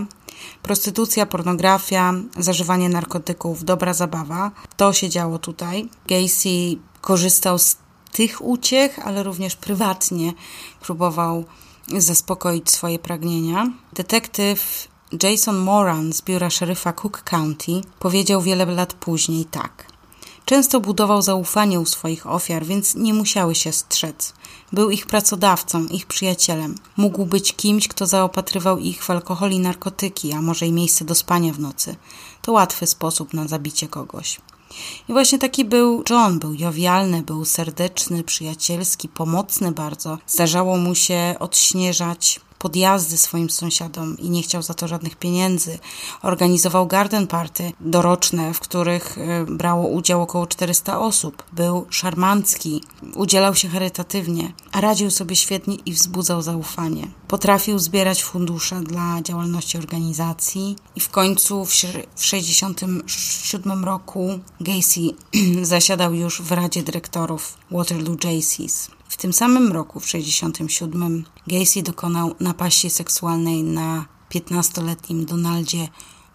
Prostytucja, pornografia, zażywanie narkotyków, dobra zabawa. To się działo tutaj. Gacy korzystał z tych uciech, ale również prywatnie próbował zaspokoić swoje pragnienia. Detektyw Jason Moran z biura szeryfa Cook County powiedział wiele lat później tak. Często budował zaufanie u swoich ofiar, więc nie musiały się strzec. Był ich pracodawcą, ich przyjacielem. Mógł być kimś, kto zaopatrywał ich w alkohol i narkotyki, a może i miejsce do spania w nocy. To łatwy sposób na zabicie kogoś. I właśnie taki był John. Był jowialny, był serdeczny, przyjacielski, pomocny bardzo. Zdarzało mu się odśnieżać podjazdy swoim sąsiadom i nie chciał za to żadnych pieniędzy. Organizował garden party doroczne, w których e, brało udział około 400 osób. Był szarmancki, udzielał się charytatywnie, a radził sobie świetnie i wzbudzał zaufanie. Potrafił zbierać fundusze dla działalności organizacji i w końcu w 1967 roku Gacy zasiadał już w Radzie Dyrektorów Waterloo Jaycees. Tym samym roku, w 1967, Gacy dokonał napaści seksualnej na 15-letnim Donaldzie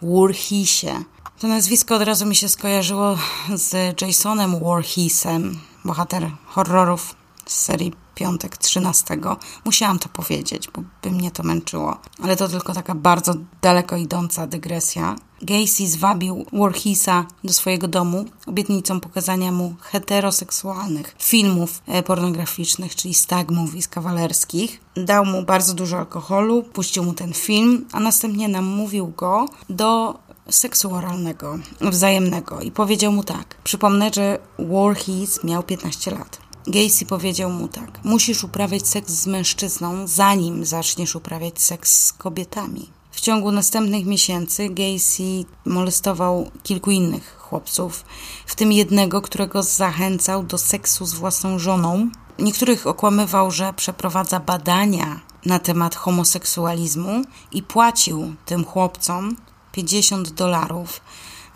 Warhisie. To nazwisko od razu mi się skojarzyło z Jasonem Warhisem, bohater horrorów z serii Piątek 13. Musiałam to powiedzieć, bo by mnie to męczyło. Ale to tylko taka bardzo daleko idąca dygresja. Gacy zwabił Warhisa do swojego domu obietnicą pokazania mu heteroseksualnych filmów e, pornograficznych, czyli stag movies kawalerskich. Dał mu bardzo dużo alkoholu, puścił mu ten film, a następnie namówił go do seksu oralnego, wzajemnego i powiedział mu tak. Przypomnę, że Warhis miał 15 lat. Gacy powiedział mu tak: Musisz uprawiać seks z mężczyzną, zanim zaczniesz uprawiać seks z kobietami. Ciągu następnych miesięcy Gacy molestował kilku innych chłopców, w tym jednego, którego zachęcał do seksu z własną żoną. Niektórych okłamywał, że przeprowadza badania na temat homoseksualizmu i płacił tym chłopcom 50 dolarów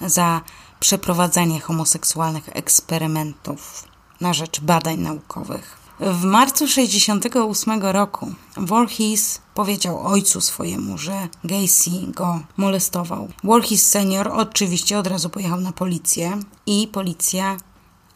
za przeprowadzanie homoseksualnych eksperymentów na rzecz badań naukowych. W marcu 68 roku Voorhees powiedział ojcu swojemu, że Gacy go molestował. Voorhees senior oczywiście od razu pojechał na policję i policja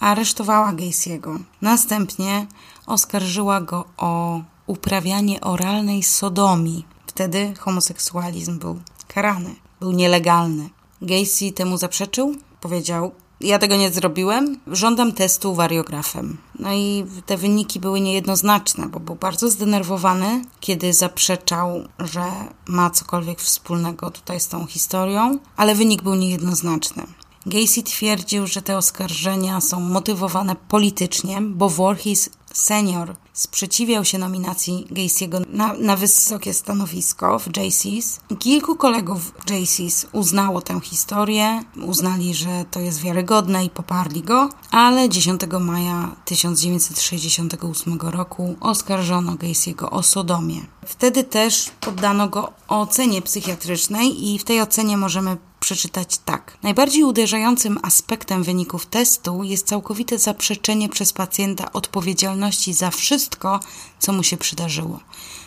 aresztowała Gacy'ego. Następnie oskarżyła go o uprawianie oralnej sodomii. Wtedy homoseksualizm był karany, był nielegalny. Gacy temu zaprzeczył, powiedział: ja tego nie zrobiłem. Żądam testu wariografem. No i te wyniki były niejednoznaczne, bo był bardzo zdenerwowany, kiedy zaprzeczał, że ma cokolwiek wspólnego tutaj z tą historią, ale wynik był niejednoznaczny. Gacy twierdził, że te oskarżenia są motywowane politycznie, bo Voorhees senior sprzeciwiał się nominacji Gacy'ego na, na wysokie stanowisko w JCs. Kilku kolegów JCs uznało tę historię, uznali, że to jest wiarygodne i poparli go, ale 10 maja 1968 roku oskarżono Gacy'ego o sodomię. Wtedy też poddano go ocenie psychiatrycznej i w tej ocenie możemy przeczytać tak. Najbardziej uderzającym aspektem wyników testu jest całkowite zaprzeczenie przez pacjenta odpowiedzialności za wszystko, co mu się przydarzyło.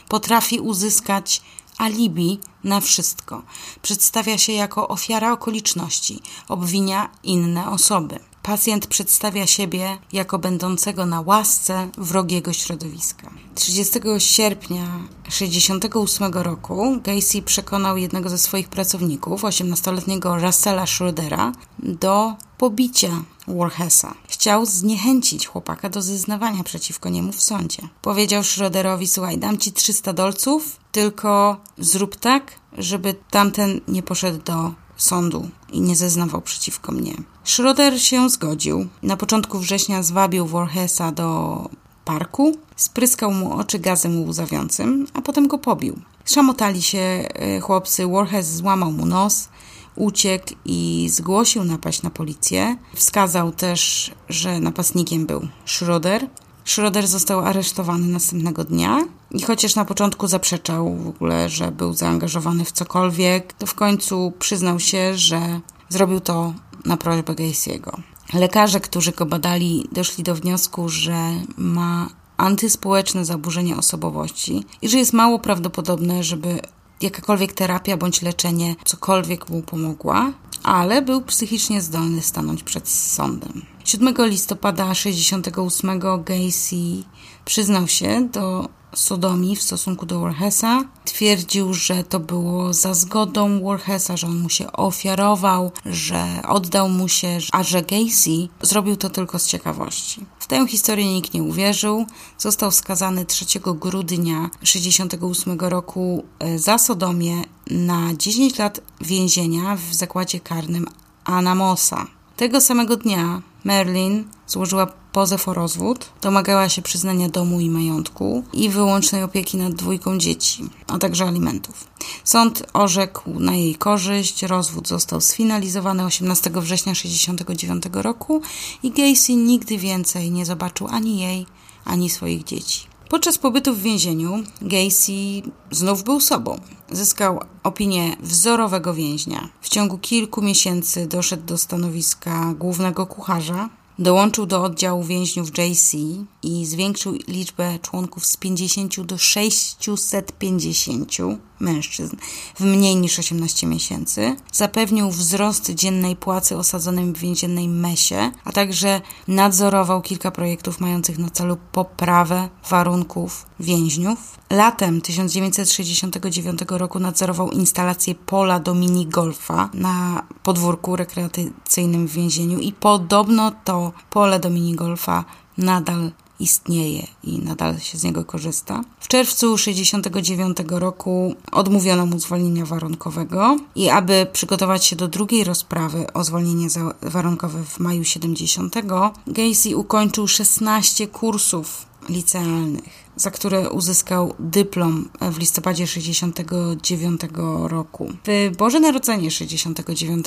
Potrafi uzyskać alibi na wszystko. Przedstawia się jako ofiara okoliczności, obwinia inne osoby. Pacjent przedstawia siebie jako będącego na łasce wrogiego środowiska. 30 sierpnia 1968 roku Gacy przekonał jednego ze swoich pracowników, 18-letniego Russella Schroedera, do pobicia Warhesa. Chciał zniechęcić chłopaka do zeznawania przeciwko niemu w sądzie. Powiedział Schroederowi, słuchaj, dam ci 300 dolców, tylko zrób tak, żeby tamten nie poszedł do sądu i nie zeznawał przeciwko mnie. Schroeder się zgodził. Na początku września zwabił Warhesa do parku, spryskał mu oczy gazem łzawiącym, a potem go pobił. Szamotali się e, chłopcy, Warhes złamał mu nos, uciekł i zgłosił napaść na policję. Wskazał też, że napastnikiem był Schroeder. Schroeder został aresztowany następnego dnia i chociaż na początku zaprzeczał w ogóle, że był zaangażowany w cokolwiek, to w końcu przyznał się, że zrobił to na prośbę Gacy'ego. Lekarze, którzy go badali, doszli do wniosku, że ma antyspołeczne zaburzenie osobowości i że jest mało prawdopodobne, żeby jakakolwiek terapia bądź leczenie cokolwiek mu pomogła, ale był psychicznie zdolny stanąć przed sądem. 7 listopada 68 Gacy przyznał się do sodomii w stosunku do Warhesa. Twierdził, że to było za zgodą Warhesa, że on mu się ofiarował, że oddał mu się, a że Gacy zrobił to tylko z ciekawości. W tę historię nikt nie uwierzył. Został skazany 3 grudnia 1968 roku e, za sodomię na 10 lat więzienia w zakładzie karnym Anamosa. Tego samego dnia Merlin złożyła pozew o rozwód, domagała się przyznania domu i majątku i wyłącznej opieki nad dwójką dzieci, a także alimentów. Sąd orzekł na jej korzyść, rozwód został sfinalizowany 18 września 1969 roku i Gacy nigdy więcej nie zobaczył ani jej, ani swoich dzieci. Podczas pobytu w więzieniu Gacy znów był sobą. Zyskał opinię wzorowego więźnia. W ciągu kilku miesięcy doszedł do stanowiska głównego kucharza, Dołączył do oddziału więźniów JC i zwiększył liczbę członków z 50 do 650 mężczyzn w mniej niż 18 miesięcy. Zapewnił wzrost dziennej płacy osadzonym w więziennej mesie, a także nadzorował kilka projektów mających na celu poprawę warunków więźniów. Latem 1969 roku nadzorował instalację pola do minigolfa na podwórku rekreacyjnym w więzieniu i podobno to pole do minigolfa nadal istnieje i nadal się z niego korzysta. W czerwcu 1969 roku odmówiono mu zwolnienia warunkowego i aby przygotować się do drugiej rozprawy o zwolnienie warunkowe w maju 70, Gacy ukończył 16 kursów licealnych, za które uzyskał dyplom w listopadzie 69 roku. W Boże Narodzenie 69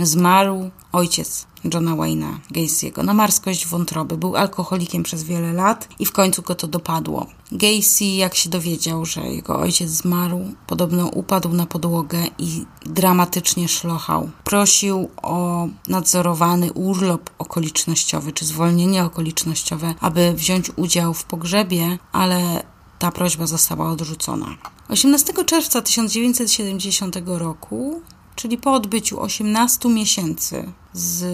zmarł ojciec Johna Wayne'a Gacy'ego na marskość wątroby. Był alkoholikiem przez wiele lat i w końcu go to dopadło. Gacy, jak się dowiedział, że jego ojciec zmarł, podobno upadł na podłogę i dramatycznie szlochał. Prosił o nadzorowany urlop okolicznościowy czy zwolnienie okolicznościowe, aby wziąć udział w pogrzebie, ale ta prośba została odrzucona. 18 czerwca 1970 roku czyli po odbyciu 18 miesięcy z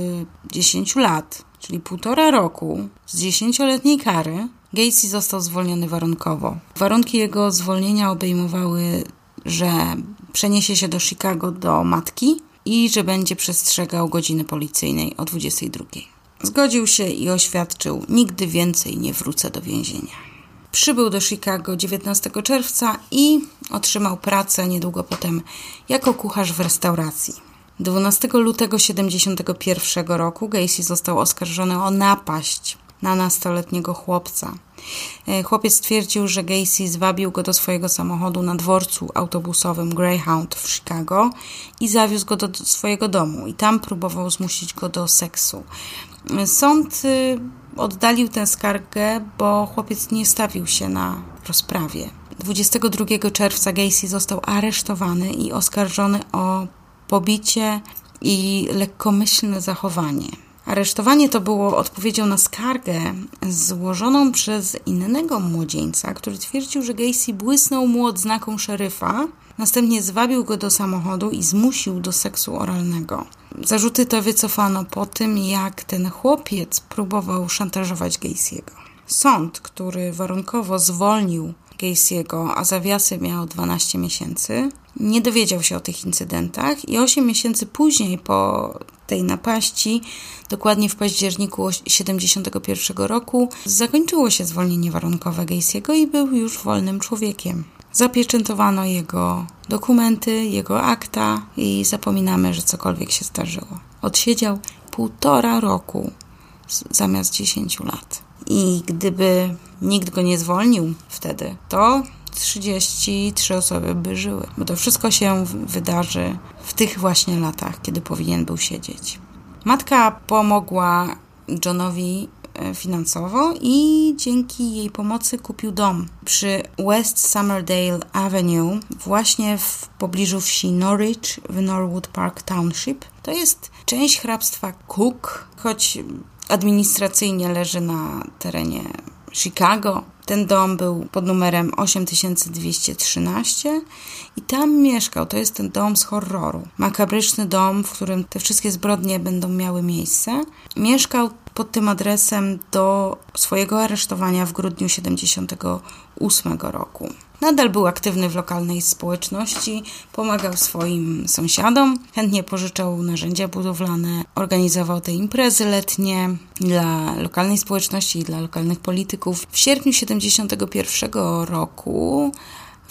10 lat, czyli półtora roku z 10-letniej kary, Gacy został zwolniony warunkowo. Warunki jego zwolnienia obejmowały, że przeniesie się do Chicago do matki i że będzie przestrzegał godziny policyjnej o 22. Zgodził się i oświadczył: Nigdy więcej nie wrócę do więzienia. Przybył do Chicago 19 czerwca i otrzymał pracę niedługo potem jako kucharz w restauracji. 12 lutego 1971 roku Gacy został oskarżony o napaść na nastoletniego chłopca. E, chłopiec stwierdził, że Gacy zwabił go do swojego samochodu na dworcu autobusowym Greyhound w Chicago i zawiózł go do swojego domu i tam próbował zmusić go do seksu. Sąd y, oddalił tę skargę, bo chłopiec nie stawił się na rozprawie. 22 czerwca Gacy został aresztowany i oskarżony o pobicie i lekkomyślne zachowanie. Aresztowanie to było odpowiedzią na skargę złożoną przez innego młodzieńca, który twierdził, że Gacy błysnął mu odznaką szeryfa, następnie zwabił go do samochodu i zmusił do seksu oralnego. Zarzuty te wycofano po tym, jak ten chłopiec próbował szantażować Gacy'ego. Sąd, który warunkowo zwolnił Gacy'ego, a zawiasy miał 12 miesięcy, nie dowiedział się o tych incydentach i 8 miesięcy później po tej napaści, dokładnie w październiku 1971 roku, zakończyło się zwolnienie warunkowe Gacy'ego i był już wolnym człowiekiem. Zapieczętowano jego dokumenty, jego akta i zapominamy, że cokolwiek się zdarzyło. Odsiedział półtora roku zamiast 10 lat. I gdyby nikt go nie zwolnił wtedy, to 33 osoby by żyły. Bo to wszystko się wydarzy w tych właśnie latach, kiedy powinien był siedzieć. Matka pomogła Johnowi finansowo i dzięki jej pomocy kupił dom przy West Summerdale Avenue, właśnie w pobliżu wsi Norwich w Norwood Park Township. To jest część hrabstwa Cook, choć administracyjnie leży na terenie Chicago. Ten dom był pod numerem 8213 i tam mieszkał. To jest ten dom z horroru. Makabryczny dom, w którym te wszystkie zbrodnie będą miały miejsce. Mieszkał pod tym adresem do swojego aresztowania w grudniu 78 roku. Nadal był aktywny w lokalnej społeczności, pomagał swoim sąsiadom, chętnie pożyczał narzędzia budowlane, organizował te imprezy letnie dla lokalnej społeczności i dla lokalnych polityków. W sierpniu 71 roku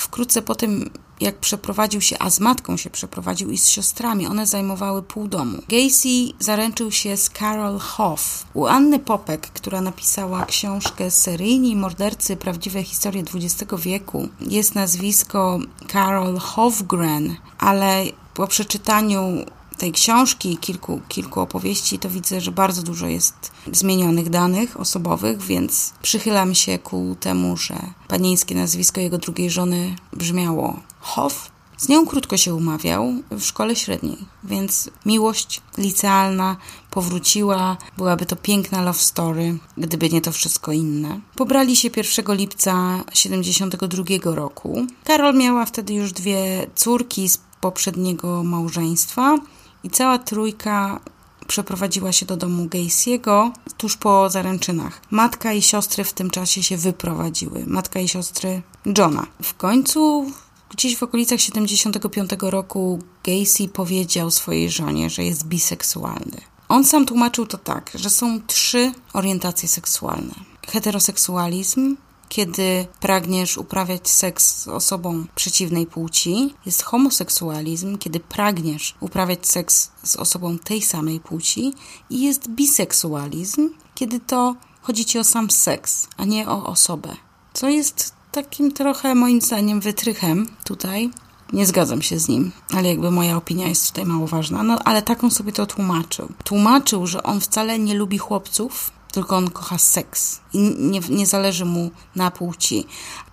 Wkrótce po tym, jak przeprowadził się, a z matką się przeprowadził i z siostrami, one zajmowały pół domu. Gacy zaręczył się z Carol Hoff. U Anny Popek, która napisała książkę Seryjni mordercy prawdziwe historie XX wieku, jest nazwisko Carol Hofgren, ale po przeczytaniu tej książki i kilku, kilku opowieści, to widzę, że bardzo dużo jest zmienionych danych osobowych, więc przychylam się ku temu, że panieńskie nazwisko jego drugiej żony brzmiało Hoff. Z nią krótko się umawiał w szkole średniej, więc miłość licealna powróciła, byłaby to piękna love story, gdyby nie to wszystko inne. Pobrali się 1 lipca 72 roku. Karol miała wtedy już dwie córki z poprzedniego małżeństwa i cała trójka przeprowadziła się do domu Gacy'ego tuż po zaręczynach. Matka i siostry w tym czasie się wyprowadziły. Matka i siostry Johna. W końcu gdzieś w okolicach 75 roku Gacy powiedział swojej żonie, że jest biseksualny. On sam tłumaczył to tak, że są trzy orientacje seksualne. Heteroseksualizm, kiedy pragniesz uprawiać seks z osobą przeciwnej płci, jest homoseksualizm, kiedy pragniesz uprawiać seks z osobą tej samej płci, i jest biseksualizm, kiedy to chodzi ci o sam seks, a nie o osobę. Co jest takim trochę moim zdaniem wytrychem tutaj. Nie zgadzam się z nim, ale jakby moja opinia jest tutaj mało ważna. No ale taką sobie to tłumaczył. Tłumaczył, że on wcale nie lubi chłopców, tylko on kocha seks i nie, nie zależy mu na płci.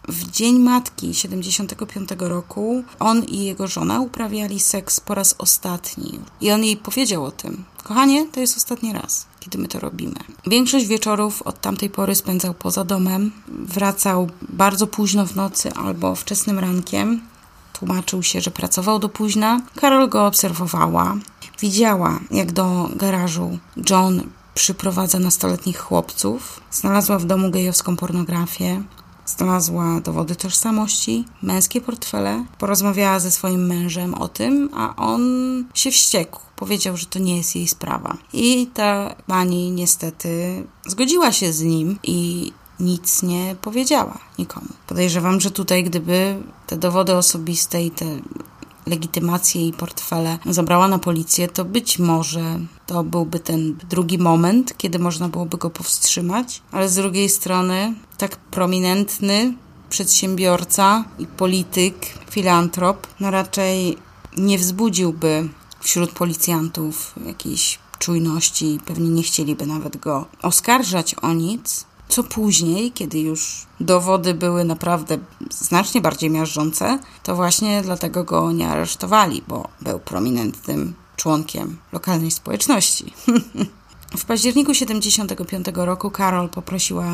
W Dzień Matki 75 roku on i jego żona uprawiali seks po raz ostatni. I on jej powiedział o tym. Kochanie, to jest ostatni raz, kiedy my to robimy. Większość wieczorów od tamtej pory spędzał poza domem. Wracał bardzo późno w nocy albo wczesnym rankiem. Tłumaczył się, że pracował do późna. Karol go obserwowała. Widziała, jak do garażu John przyprowadza nastoletnich chłopców. Znalazła w domu gejowską pornografię. Znalazła dowody tożsamości, męskie portfele. Porozmawiała ze swoim mężem o tym, a on się wściekł. Powiedział, że to nie jest jej sprawa. I ta pani niestety zgodziła się z nim i nic nie powiedziała nikomu. Podejrzewam, że tutaj, gdyby te dowody osobiste i te legitymację i portfele zabrała na policję, to być może to byłby ten drugi moment, kiedy można byłoby go powstrzymać, ale z drugiej strony tak prominentny przedsiębiorca i polityk, filantrop, no raczej nie wzbudziłby wśród policjantów jakiejś czujności, pewnie nie chcieliby nawet go oskarżać o nic, co później, kiedy już dowody były naprawdę znacznie bardziej miażdżące, to właśnie dlatego go nie aresztowali, bo był prominentnym członkiem lokalnej społeczności. W październiku 75 roku Carol poprosiła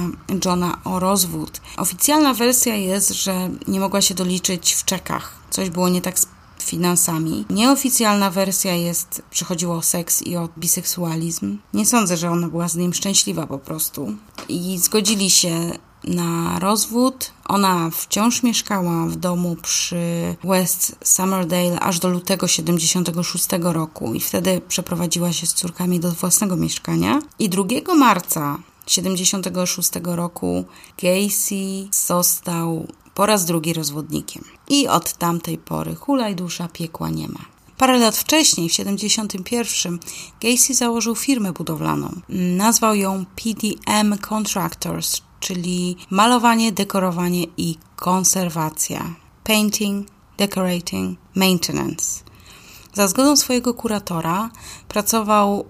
Johna o rozwód. Oficjalna wersja jest, że nie mogła się doliczyć w czekach. Coś było nie tak z finansami. Nieoficjalna wersja jest, przychodziło o seks i o biseksualizm. Nie sądzę, że ona była z nim szczęśliwa po prostu. I zgodzili się na rozwód. Ona wciąż mieszkała w domu przy West Summerdale aż do lutego 76 roku i wtedy przeprowadziła się z córkami do własnego mieszkania. I 2 marca 76 roku Gacy został po raz drugi rozwodnikiem. I od tamtej pory hulaj dusza piekła nie ma. Parę lat wcześniej, w 71, Gacy założył firmę budowlaną. Nazwał ją PDM Contractors, czyli malowanie, dekorowanie i konserwacja. Painting, decorating, maintenance. Za zgodą swojego kuratora pracował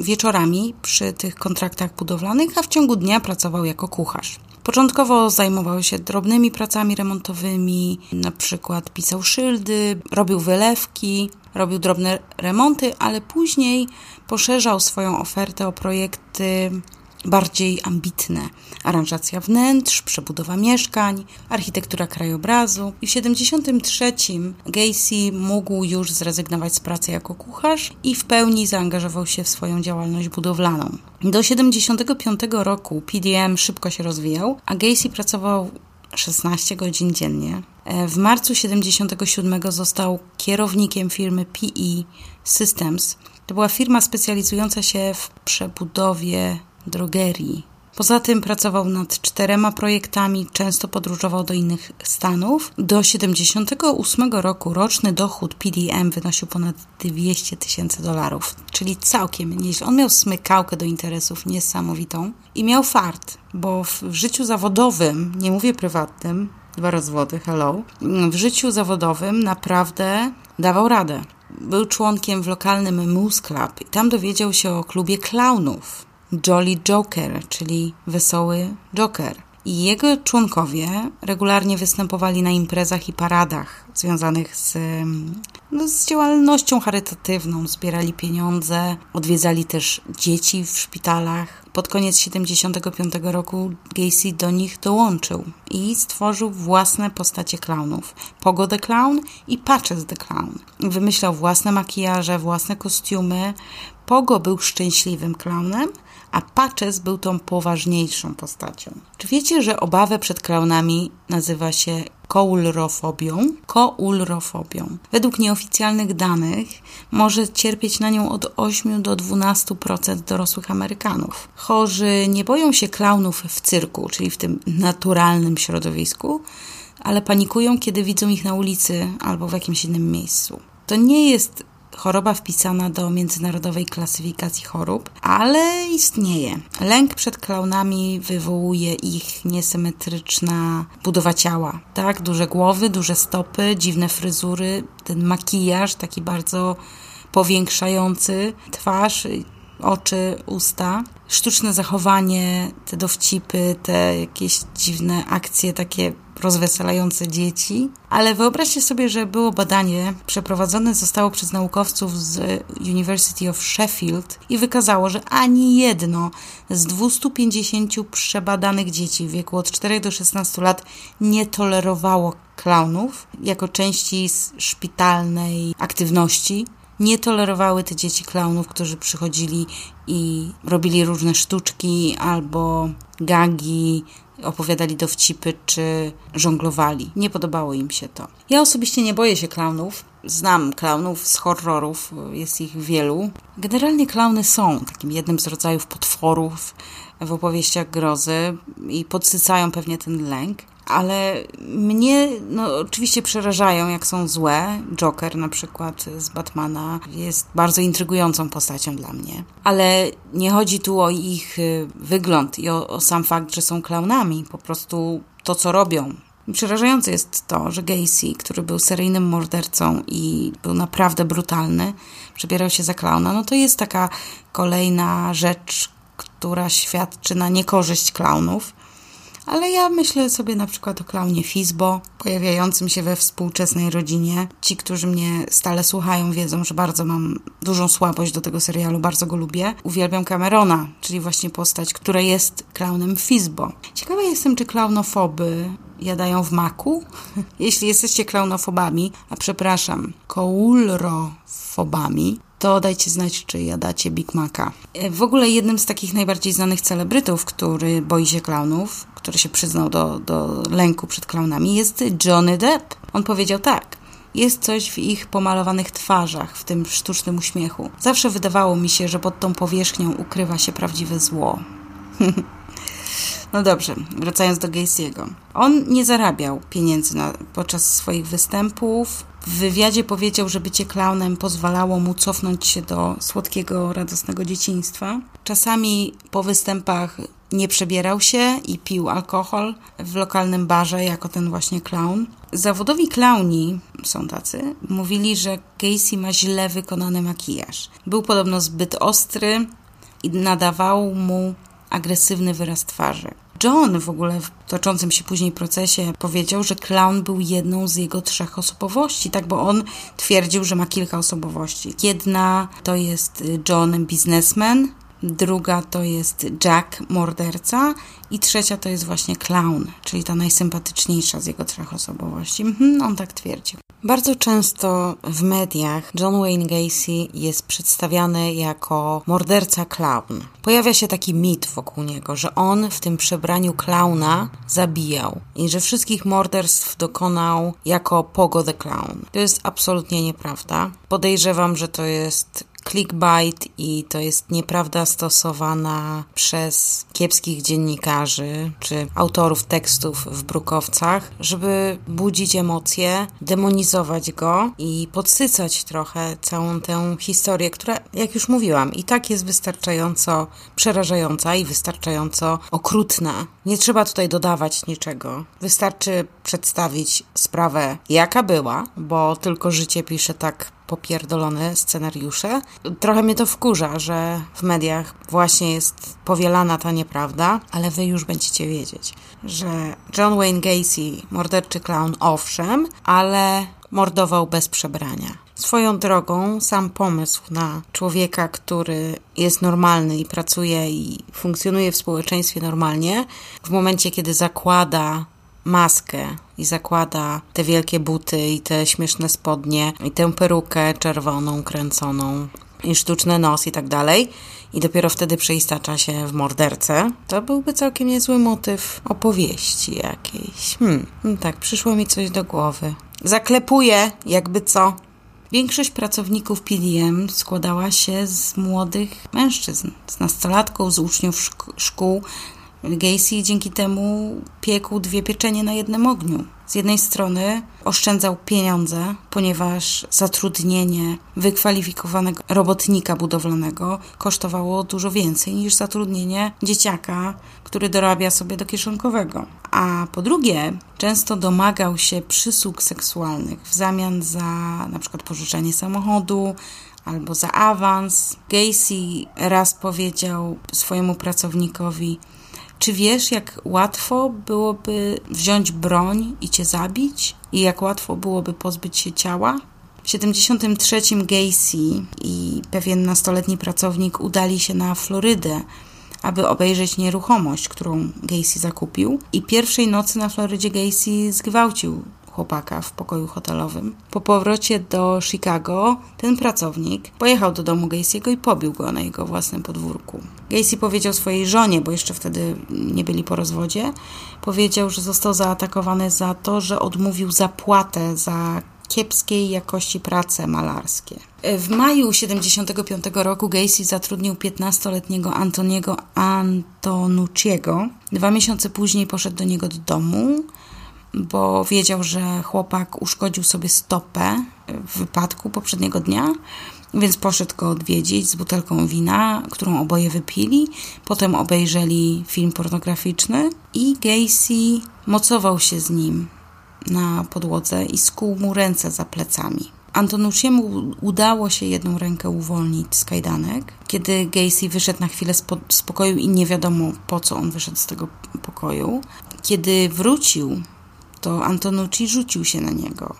wieczorami przy tych kontraktach budowlanych, a w ciągu dnia pracował jako kucharz. Początkowo zajmował się drobnymi pracami remontowymi, na przykład pisał szyldy, robił wylewki, robił drobne remonty, ale później poszerzał swoją ofertę o projekty bardziej ambitne. Aranżacja wnętrz, przebudowa mieszkań, architektura krajobrazu. I w 73 Gacy mógł już zrezygnować z pracy jako kucharz i w pełni zaangażował się w swoją działalność budowlaną. Do 75 roku PDM szybko się rozwijał, a Gacy pracował 16 godzin dziennie. W marcu 77 został kierownikiem firmy PE Systems. To była firma specjalizująca się w przebudowie drogerii. Poza tym pracował nad czterema projektami, często podróżował do innych stanów. Do 78 roku roczny dochód PDM wynosił ponad 200 tysięcy dolarów, czyli całkiem nieźle. On miał smykałkę do interesów niesamowitą i miał fart, bo w życiu zawodowym, nie mówię prywatnym, dwa rozwody, hello, w życiu zawodowym naprawdę dawał radę. Był członkiem w lokalnym Moose Club i tam dowiedział się o klubie klaunów Jolly Joker, czyli wesoły Joker. I jego członkowie regularnie występowali na imprezach i paradach związanych z, no, z działalnością charytatywną. Zbierali pieniądze, odwiedzali też dzieci w szpitalach. Pod koniec 75 roku Gacy do nich dołączył i stworzył własne postacie klaunów. Pogo the Clown i Patches the Clown. Wymyślał własne makijaże, własne kostiumy. Pogo był szczęśliwym klaunem, a Patches był tą poważniejszą postacią. Czy wiecie, że obawę przed klaunami nazywa się koulrofobią? Koulrofobią. Według nieoficjalnych danych może cierpieć na nią od 8 do 12% dorosłych Amerykanów. Chorzy nie boją się klaunów w cyrku, czyli w tym naturalnym środowisku, ale panikują, kiedy widzą ich na ulicy albo w jakimś innym miejscu. To nie jest choroba wpisana do międzynarodowej klasyfikacji chorób, ale istnieje. Lęk przed klaunami wywołuje ich niesymetryczna budowa ciała. Tak, duże głowy, duże stopy, dziwne fryzury, ten makijaż taki bardzo powiększający twarz, oczy, usta. Sztuczne zachowanie, te dowcipy, te jakieś dziwne akcje takie rozweselające dzieci. Ale wyobraźcie sobie, że było badanie przeprowadzone zostało przez naukowców z University of Sheffield i wykazało, że ani jedno z 250 przebadanych dzieci w wieku od 4 do 16 lat nie tolerowało klaunów jako części szpitalnej aktywności nie tolerowały te dzieci klaunów, którzy przychodzili i robili różne sztuczki albo gagi, opowiadali dowcipy czy żonglowali. Nie podobało im się to. Ja osobiście nie boję się klaunów. Znam klaunów z horrorów, jest ich wielu. Generalnie klauny są takim jednym z rodzajów potworów w opowieściach grozy i podsycają pewnie ten lęk ale mnie no, oczywiście przerażają, jak są złe. Joker na przykład z Batmana jest bardzo intrygującą postacią dla mnie. Ale nie chodzi tu o ich y, wygląd i o, o sam fakt, że są klaunami. Po prostu to, co robią. Przerażające jest to, że Gacy, który był seryjnym mordercą i był naprawdę brutalny, przebierał się za klauna. No to jest taka kolejna rzecz, która świadczy na niekorzyść klaunów. Ale ja myślę sobie na przykład o klaunie Fizbo, pojawiającym się we współczesnej rodzinie. Ci, którzy mnie stale słuchają, wiedzą, że bardzo mam dużą słabość do tego serialu, bardzo go lubię. Uwielbiam Camerona, czyli właśnie postać, która jest klaunem Fizbo. Ciekawa jestem, czy klaunofoby jadają w maku? Jeśli jesteście klaunofobami, a przepraszam, koulrofobami, to dajcie znać, czy jadacie Big Maca. E, W ogóle jednym z takich najbardziej znanych celebrytów, który boi się klaunów, który się przyznał do, do lęku przed klaunami, jest Johnny Depp. On powiedział tak. Jest coś w ich pomalowanych twarzach, w tym sztucznym uśmiechu. Zawsze wydawało mi się, że pod tą powierzchnią ukrywa się prawdziwe zło. No dobrze, wracając do Gacy'ego. On nie zarabiał pieniędzy na, podczas swoich występów. W wywiadzie powiedział, że bycie klaunem pozwalało mu cofnąć się do słodkiego, radosnego dzieciństwa. Czasami po występach nie przebierał się i pił alkohol w lokalnym barze jako ten właśnie clown. Zawodowi klauni, są tacy, mówili, że Gacy ma źle wykonany makijaż. Był podobno zbyt ostry i nadawał mu agresywny wyraz twarzy. John w ogóle w toczącym się później procesie powiedział, że clown był jedną z jego trzech osobowości, tak, bo on twierdził, że ma kilka osobowości. Jedna to jest John biznesmen, druga to jest Jack morderca i trzecia to jest właśnie clown, czyli ta najsympatyczniejsza z jego trzech osobowości. Mhm, on tak twierdził. Bardzo często w mediach John Wayne Gacy jest przedstawiany jako morderca clown. Pojawia się taki mit wokół niego, że on w tym przebraniu klauna zabijał i że wszystkich morderstw dokonał jako Pogo the Clown. To jest absolutnie nieprawda. Podejrzewam, że to jest clickbait i to jest nieprawda stosowana przez kiepskich dziennikarzy czy autorów tekstów w brukowcach, żeby budzić emocje, demonizować go i podsycać trochę całą tę historię, która, jak już mówiłam, i tak jest wystarczająco przerażająca i wystarczająco okrutna. Nie trzeba tutaj dodawać niczego. Wystarczy przedstawić sprawę, jaka była, bo tylko życie pisze tak popierdolone scenariusze. Trochę mnie to wkurza, że w mediach właśnie jest powielana ta nieprawda, ale wy już będziecie wiedzieć, że John Wayne Gacy, morderczy clown, owszem, ale mordował bez przebrania. Swoją drogą, sam pomysł na człowieka, który jest normalny i pracuje i funkcjonuje w społeczeństwie normalnie, w momencie, kiedy zakłada maskę i zakłada te wielkie buty i te śmieszne spodnie i tę perukę czerwoną, kręconą i sztuczny nos i tak dalej i dopiero wtedy przeistacza się w mordercę, to byłby całkiem niezły motyw opowieści jakiejś. Hmm, tak, przyszło mi coś do głowy. Zaklepuję, jakby co. Większość pracowników PDM składała się z młodych mężczyzn, z nastolatków, z uczniów szk- szkół, Gacy dzięki temu piekł dwie pieczenie na jednym ogniu. Z jednej strony oszczędzał pieniądze, ponieważ zatrudnienie wykwalifikowanego robotnika budowlanego kosztowało dużo więcej niż zatrudnienie dzieciaka, który dorabia sobie do kieszonkowego. A po drugie, często domagał się przysług seksualnych w zamian za na przykład pożyczenie samochodu, albo za awans. Gacy raz powiedział swojemu pracownikowi: czy wiesz, jak łatwo byłoby wziąć broń i cię zabić? I jak łatwo byłoby pozbyć się ciała? W 73 Gacy i pewien nastoletni pracownik udali się na Florydę, aby obejrzeć nieruchomość, którą Gacy zakupił. I pierwszej nocy na Florydzie Gacy zgwałcił chłopaka w pokoju hotelowym. Po powrocie do Chicago ten pracownik pojechał do domu Gacy'ego i pobił go na jego własnym podwórku. Gacy powiedział swojej żonie, bo jeszcze wtedy nie byli po rozwodzie, powiedział, że został zaatakowany za to, że odmówił zapłatę za kiepskiej jakości prace malarskie. W maju 75 roku Gacy zatrudnił 15-letniego Antoniego Antonucciego. Dwa miesiące później poszedł do niego do domu, bo wiedział, że chłopak uszkodził sobie stopę w wypadku poprzedniego dnia, więc poszedł go odwiedzić z butelką wina, którą oboje wypili. Potem obejrzeli film pornograficzny i Gacy mocował się z nim na podłodze i skuł mu ręce za plecami. Antonucciemu udało się jedną rękę uwolnić z kajdanek. Kiedy Gacy wyszedł na chwilę z pokoju i nie wiadomo po co on wyszedł z tego pokoju, kiedy wrócił, to Antonucci rzucił się na niego.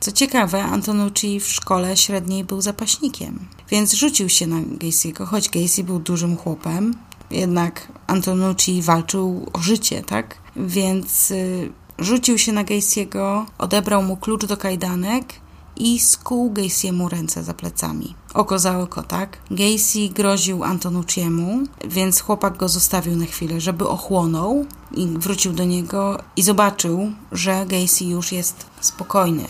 Co ciekawe, Antonucci w szkole średniej był zapaśnikiem, więc rzucił się na Gacy'ego, choć Gacy był dużym chłopem, jednak Antonucci walczył o życie, tak? Więc y, rzucił się na Gacy'ego, odebrał mu klucz do kajdanek i skuł Gacy'emu ręce za plecami. Oko za oko, tak? Gacy groził Antonucciemu, więc chłopak go zostawił na chwilę, żeby ochłonął i wrócił do niego i zobaczył, że Gacy już jest spokojny.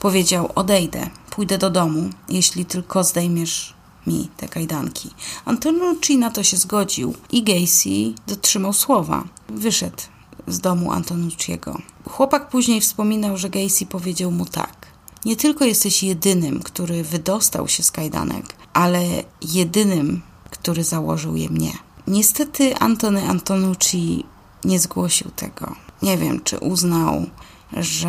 Powiedział, odejdę, pójdę do domu, jeśli tylko zdejmiesz mi te kajdanki. Antonucci na to się zgodził i Gacy dotrzymał słowa. Wyszedł z domu Antonucciego. Chłopak później wspominał, że Gacy powiedział mu tak. Nie tylko jesteś jedynym, który wydostał się z kajdanek, ale jedynym, który założył je mnie. Niestety Antony Antonucci nie zgłosił tego. Nie wiem, czy uznał, że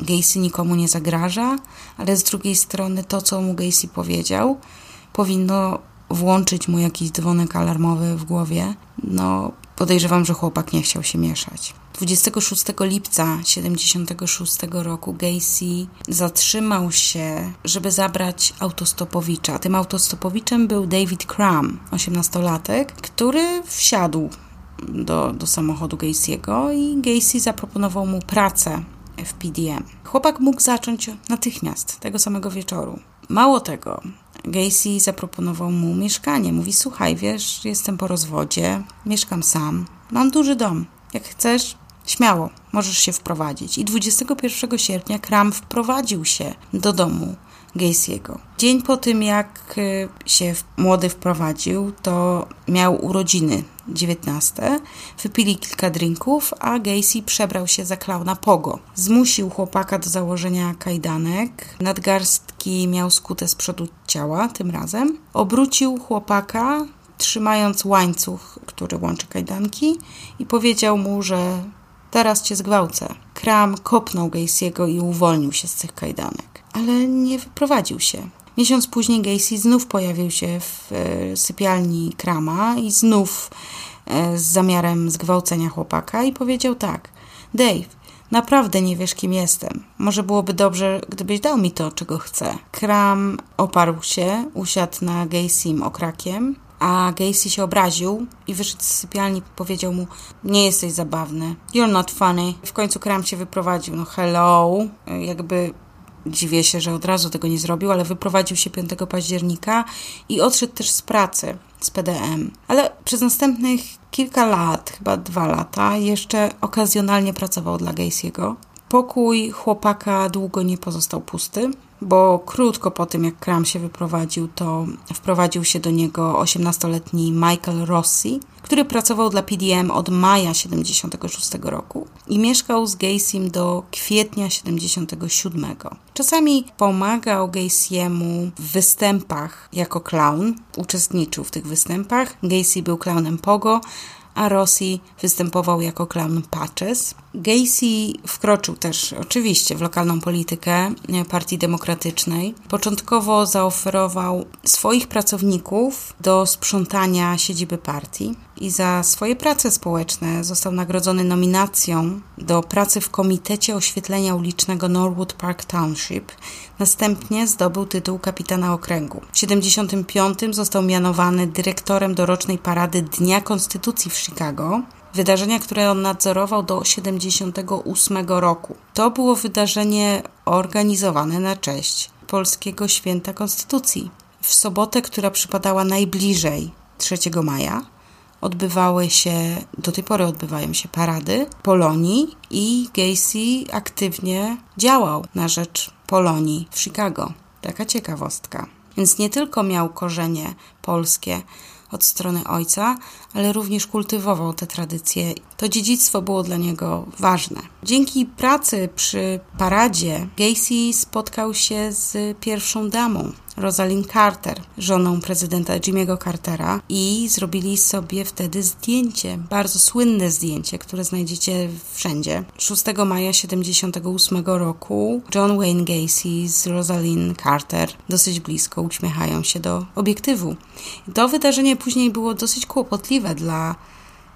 Gacy nikomu nie zagraża, ale z drugiej strony to, co mu Gacy powiedział, powinno włączyć mu jakiś dzwonek alarmowy w głowie. No, podejrzewam, że chłopak nie chciał się mieszać. 26 lipca 76 roku Gacy zatrzymał się, żeby zabrać autostopowicza. Tym autostopowiczem był David Cram, 18-latek, który wsiadł do, do samochodu Gacy'ego i Gacy zaproponował mu pracę w PDM. Chłopak mógł zacząć natychmiast, tego samego wieczoru. Mało tego, Gacy zaproponował mu mieszkanie. Mówi: Słuchaj, wiesz, jestem po rozwodzie, mieszkam sam, mam duży dom. Jak chcesz, śmiało, możesz się wprowadzić. I 21 sierpnia Kram wprowadził się do domu Gacy'ego. Dzień po tym, jak y, się młody wprowadził, to miał urodziny 19. Wypili kilka drinków, a Gacy przebrał się za klauna Pogo. Zmusił chłopaka do założenia kajdanek. Nadgarstki miał skute z przodu ciała tym razem. Obrócił chłopaka, trzymając łańcuch, który łączy kajdanki i powiedział mu, że teraz cię zgwałcę. Kram kopnął Gacy'ego i uwolnił się z tych kajdanek, ale nie wyprowadził się. Miesiąc później Gacy znów pojawił się w e, sypialni Krama i znów e, z zamiarem zgwałcenia chłopaka i powiedział tak: Dave, naprawdę nie wiesz, kim jestem. Może byłoby dobrze, gdybyś dał mi to, czego chcę. Kram oparł się, usiadł na Gacym okrakiem, a Gacy się obraził i wyszedł z sypialni powiedział mu nie jesteś zabawny, you're not funny. W końcu Kram się wyprowadził, no hello, jakby dziwię się, że od razu tego nie zrobił, ale wyprowadził się 5 października i odszedł też z pracy, z PDM. Ale przez następnych kilka lat, chyba dwa lata, jeszcze okazjonalnie pracował dla Gacy'ego. Pokój chłopaka długo nie pozostał pusty bo krótko po tym, jak Kram się wyprowadził, to wprowadził się do niego 18-letni Michael Rossi, który pracował dla PDM od maja 76 roku i mieszkał z Gacy'm do kwietnia 77. Czasami pomagał Gacy'emu w występach jako clown, uczestniczył w tych występach. Gacy był clownem Pogo, a Rossi występował jako clown Patches. Gacy wkroczył też oczywiście w lokalną politykę Partii Demokratycznej. Początkowo zaoferował swoich pracowników do sprzątania siedziby partii i za swoje prace społeczne został nagrodzony nominacją do pracy w Komitecie Oświetlenia Ulicznego Norwood Park Township. Następnie zdobył tytuł kapitana okręgu. W 1975 został mianowany dyrektorem dorocznej parady Dnia Konstytucji w Chicago, wydarzenia, które on nadzorował do 1978 roku. To było wydarzenie organizowane na cześć Polskiego Święta Konstytucji. W sobotę, która przypadała najbliżej 3 maja, odbywały się, do tej pory odbywają się parady Polonii i Gacy aktywnie działał na rzecz Polonii w Chicago. Taka ciekawostka. Więc nie tylko miał korzenie polskie od strony ojca, ale również kultywował te tradycje. To dziedzictwo było dla niego ważne. Dzięki pracy przy paradzie Gacy spotkał się z pierwszą damą Rosalind Carter, żoną prezydenta Jimmy'ego Cartera i zrobili sobie wtedy zdjęcie, bardzo słynne zdjęcie, które znajdziecie wszędzie. 6 maja 78 roku John Wayne Gacy z Rosalind Carter dosyć blisko uśmiechają się do obiektywu. To wydarzenie później było dosyć kłopotliwe dla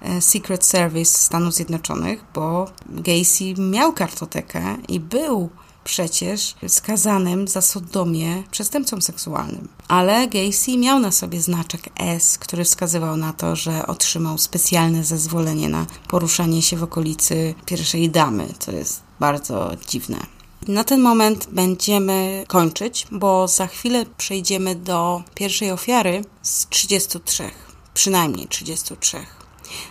e, Secret Service Stanów Zjednoczonych, bo Gacy miał kartotekę i był przecież skazanym za sodomię przestępcą seksualnym. Ale Gacy miał na sobie znaczek S, który wskazywał na to, że otrzymał specjalne zezwolenie na poruszanie się w okolicy pierwszej damy, co jest bardzo dziwne. Na ten moment będziemy kończyć, bo za chwilę przejdziemy do pierwszej ofiary z 33, przynajmniej 33.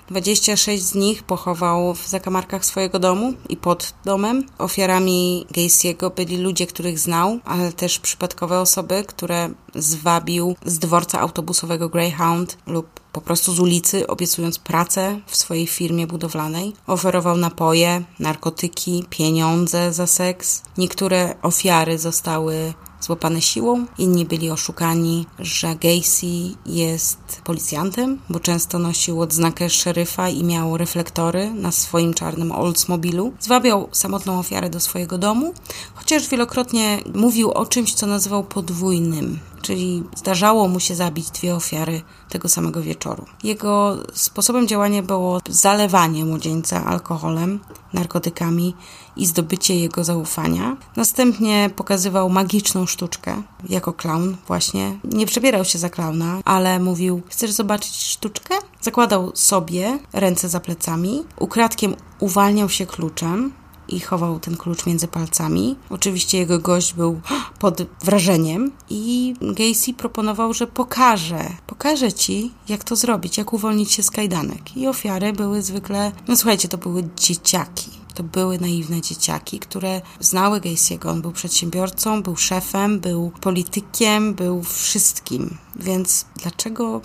26 z nich pochował w zakamarkach swojego domu i pod domem. Ofiarami Gacy'ego byli ludzie, których znał, ale też przypadkowe osoby, które zwabił z dworca autobusowego Greyhound lub po prostu z ulicy, obiecując pracę w swojej firmie budowlanej. Oferował napoje, narkotyki, pieniądze za seks. Niektóre ofiary zostały złapane siłą, inni byli oszukani, że Gacy jest policjantem, bo często nosił odznakę szeryfa i miał reflektory na swoim czarnym Oldsmobilu. Zwabiał samotną ofiarę do swojego domu, chociaż wielokrotnie mówił o czymś, co nazywał podwójnym czyli zdarzało mu się zabić dwie ofiary tego samego wieczoru. Jego sposobem działania było zalewanie młodzieńca alkoholem, narkotykami i zdobycie jego zaufania. Następnie pokazywał magiczną sztuczkę jako klaun właśnie. Nie przebierał się za klauna, ale mówił: Chcesz zobaczyć sztuczkę? Zakładał sobie ręce za plecami, ukradkiem uwalniał się kluczem, i chował ten klucz między palcami. Oczywiście jego gość był pod wrażeniem i Gacy proponował, że pokaże, pokaże ci, jak to zrobić, jak uwolnić się z kajdanek. I ofiary były zwykle, no słuchajcie, to były dzieciaki. To były naiwne dzieciaki, które znały Gacy'ego. On był przedsiębiorcą, był szefem, był politykiem, był wszystkim. Więc dlaczego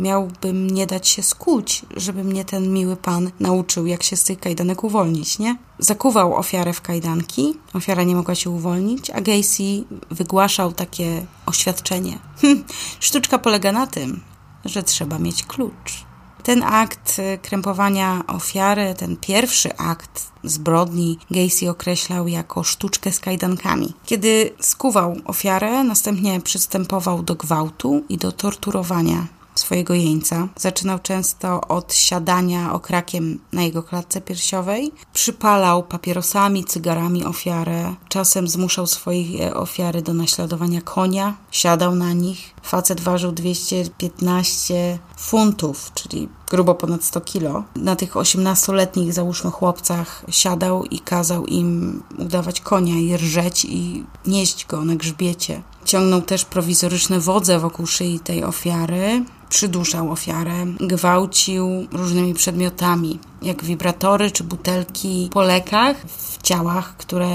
miałbym nie dać się skuć, żeby mnie ten miły pan nauczył, jak się z tych kajdanek uwolnić, nie? Zakuwał ofiarę w kajdanki, ofiara nie mogła się uwolnić, a Gacy wygłaszał takie oświadczenie. Hm, sztuczka polega na tym, że trzeba mieć klucz. Ten akt krępowania ofiary, ten pierwszy akt zbrodni, Gacy określał jako sztuczkę z kajdankami. Kiedy skuwał ofiarę, następnie przystępował do gwałtu i do torturowania swojego jeńca. Zaczynał często od siadania okrakiem na jego klatce piersiowej. Przypalał papierosami, cygarami ofiarę. Czasem zmuszał swoje ofiary do naśladowania konia. Siadał na nich. Facet ważył 215 funtów, czyli grubo ponad 100 kilo. Na tych 18-letnich, załóżmy, chłopcach siadał i kazał im udawać konia i rżeć i nieść go na grzbiecie. Ciągnął też prowizoryczne wodze wokół szyi tej ofiary, przyduszał ofiarę, gwałcił różnymi przedmiotami, jak wibratory czy butelki po lekach w ciałach, które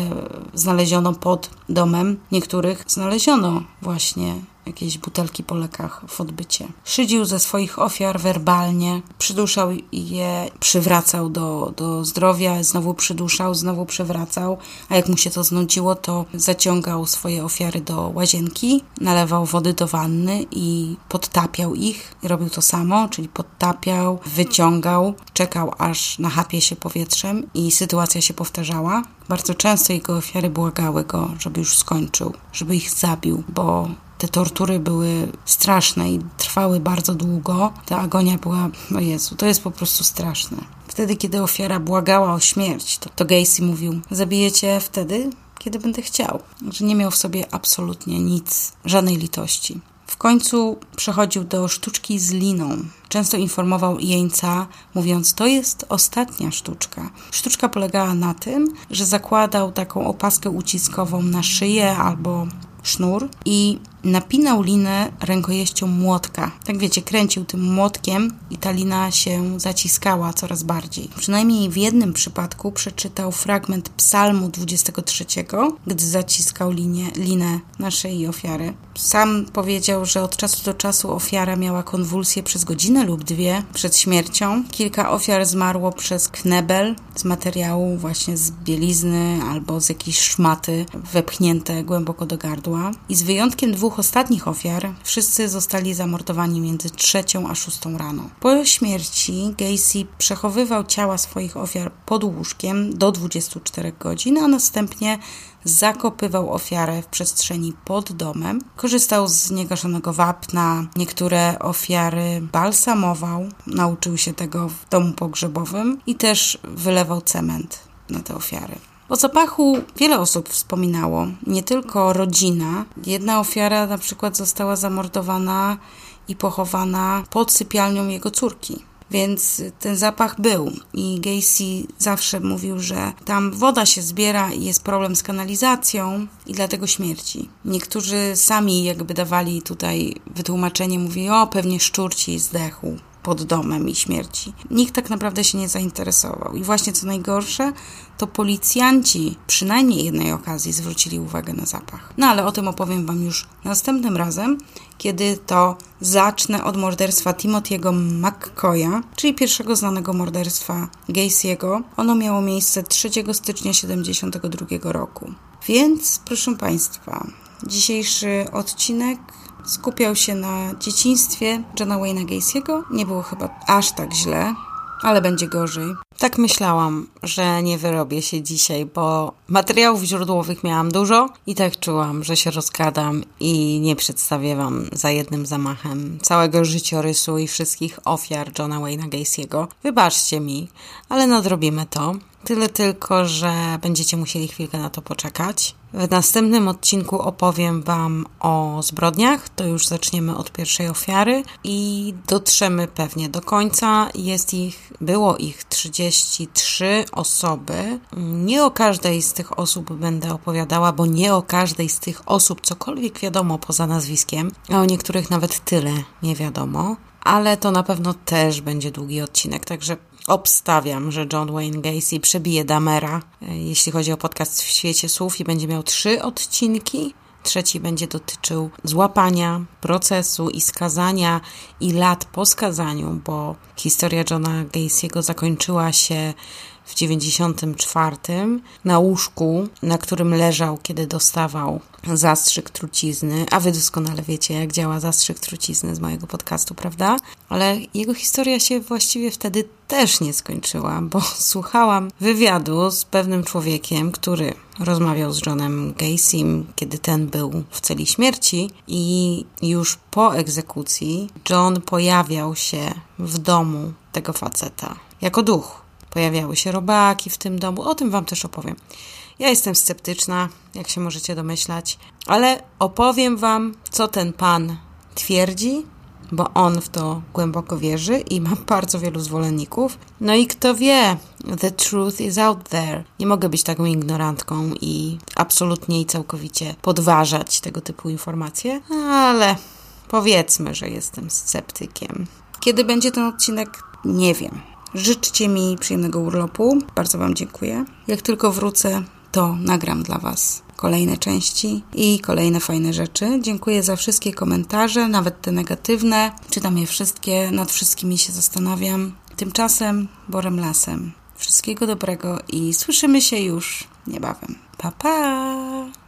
znaleziono pod domem. Niektórych znaleziono właśnie jakieś butelki po lekach w odbycie. Szydził ze swoich ofiar werbalnie, przyduszał je, przywracał do, do zdrowia, znowu przyduszał, znowu przywracał, a jak mu się to znudziło, to zaciągał swoje ofiary do łazienki, nalewał wody do wanny i podtapiał ich. Robił to samo, czyli podtapiał, wyciągał, czekał aż nachapie się powietrzem i sytuacja się powtarzała. Bardzo często jego ofiary błagały go, żeby już skończył, żeby ich zabił, bo te tortury były straszne i trwały bardzo długo. Ta agonia była, o Jezu, to jest po prostu straszne. Wtedy, kiedy ofiara błagała o śmierć, to, to Gacy mówił, zabijecie wtedy, kiedy będę chciał. Że nie miał w sobie absolutnie nic, żadnej litości. W końcu przechodził do sztuczki z liną. Często informował jeńca, mówiąc: To jest ostatnia sztuczka. Sztuczka polegała na tym, że zakładał taką opaskę uciskową na szyję albo sznur i napinał linę rękojeścią młotka. Tak wiecie, kręcił tym młotkiem i ta lina się zaciskała coraz bardziej. Przynajmniej w jednym przypadku przeczytał fragment psalmu 23, gdy zaciskał linię, linę naszej ofiary. Sam powiedział, że od czasu do czasu ofiara miała konwulsję przez godzinę lub dwie przed śmiercią. Kilka ofiar zmarło przez knebel z materiału właśnie z bielizny albo z jakiejś szmaty wepchnięte głęboko do gardła. I z wyjątkiem dwóch ostatnich ofiar wszyscy zostali zamordowani między trzecią a szóstą rano. Po śmierci Gacy przechowywał ciała swoich ofiar pod łóżkiem do 24 godzin, a następnie zakopywał ofiarę w przestrzeni pod domem. Korzystał z niegaszonego wapna, niektóre ofiary balsamował, nauczył się tego w domu pogrzebowym i też wylewał cement na te ofiary. O zapachu wiele osób wspominało, nie tylko rodzina. Jedna ofiara na przykład została zamordowana i pochowana pod sypialnią jego córki. Więc ten zapach był i Gacy zawsze mówił, że tam woda się zbiera i jest problem z kanalizacją i dlatego śmierci. Niektórzy sami jakby dawali tutaj wytłumaczenie, mówi o pewnie szczur ci zdechł pod domem i śmierci. Nikt tak naprawdę się nie zainteresował. I właśnie co najgorsze, to policjanci przynajmniej jednej okazji zwrócili uwagę na zapach. No ale o tym opowiem Wam już następnym razem, kiedy to zacznę od morderstwa Timothy'ego McCoya, czyli pierwszego znanego morderstwa Gacy'ego. Ono miało miejsce 3 stycznia 1972 roku. Więc, proszę Państwa, dzisiejszy odcinek skupiał się na dzieciństwie Johna Wayne'a Gacy'ego. Nie było chyba aż tak źle, ale będzie gorzej. Tak myślałam, że nie wyrobię się dzisiaj, bo materiałów źródłowych miałam dużo i tak czułam, że się rozgadam i nie przedstawię Wam za jednym zamachem całego życiorysu i wszystkich ofiar Johna Wayne'a Gacy'ego. Wybaczcie mi, ale nadrobimy to. Tyle tylko, że będziecie musieli chwilkę na to poczekać. W następnym odcinku opowiem Wam o zbrodniach. To już zaczniemy od pierwszej ofiary i dotrzemy pewnie do końca. Jest ich, było ich 33 osoby. Nie o każdej z tych osób będę opowiadała, bo nie o każdej z tych osób cokolwiek wiadomo poza nazwiskiem, a o niektórych nawet tyle nie wiadomo. Ale to na pewno też będzie długi odcinek, także obstawiam, że John Wayne Gacy przebije Damera, e, jeśli chodzi o podcast w świecie słów i będzie miał trzy odcinki. Trzeci będzie dotyczył złapania, procesu i skazania i lat po skazaniu, bo historia Johna Gacy'ego zakończyła się w 94 na łóżku, na którym leżał, kiedy dostawał zastrzyk trucizny, a wy doskonale wiecie, jak działa zastrzyk trucizny z mojego podcastu, prawda? Ale jego historia się właściwie wtedy też nie skończyła, bo słuchałam wywiadu z pewnym człowiekiem, który rozmawiał z Johnem Gacy'm, kiedy ten był w celi śmierci. I już po egzekucji John pojawiał się w domu tego faceta jako duch Pojawiały się robaki w tym domu, o tym Wam też opowiem. Ja jestem sceptyczna, jak się możecie domyślać, ale opowiem Wam, co ten pan twierdzi, bo on w to głęboko wierzy i ma bardzo wielu zwolenników. No i kto wie, the truth is out there. Nie mogę być taką ignorantką i absolutnie i całkowicie podważać tego typu informacje, ale powiedzmy, że jestem sceptykiem. Kiedy będzie ten odcinek? Nie wiem. Życzcie mi przyjemnego urlopu. Bardzo Wam dziękuję. Jak tylko wrócę, to nagram dla Was kolejne części i kolejne fajne rzeczy. Dziękuję za wszystkie komentarze, nawet te negatywne. Czytam je wszystkie, nad wszystkimi się zastanawiam. Tymczasem Borem Lasem. Wszystkiego dobrego i słyszymy się już niebawem. Pa, pa!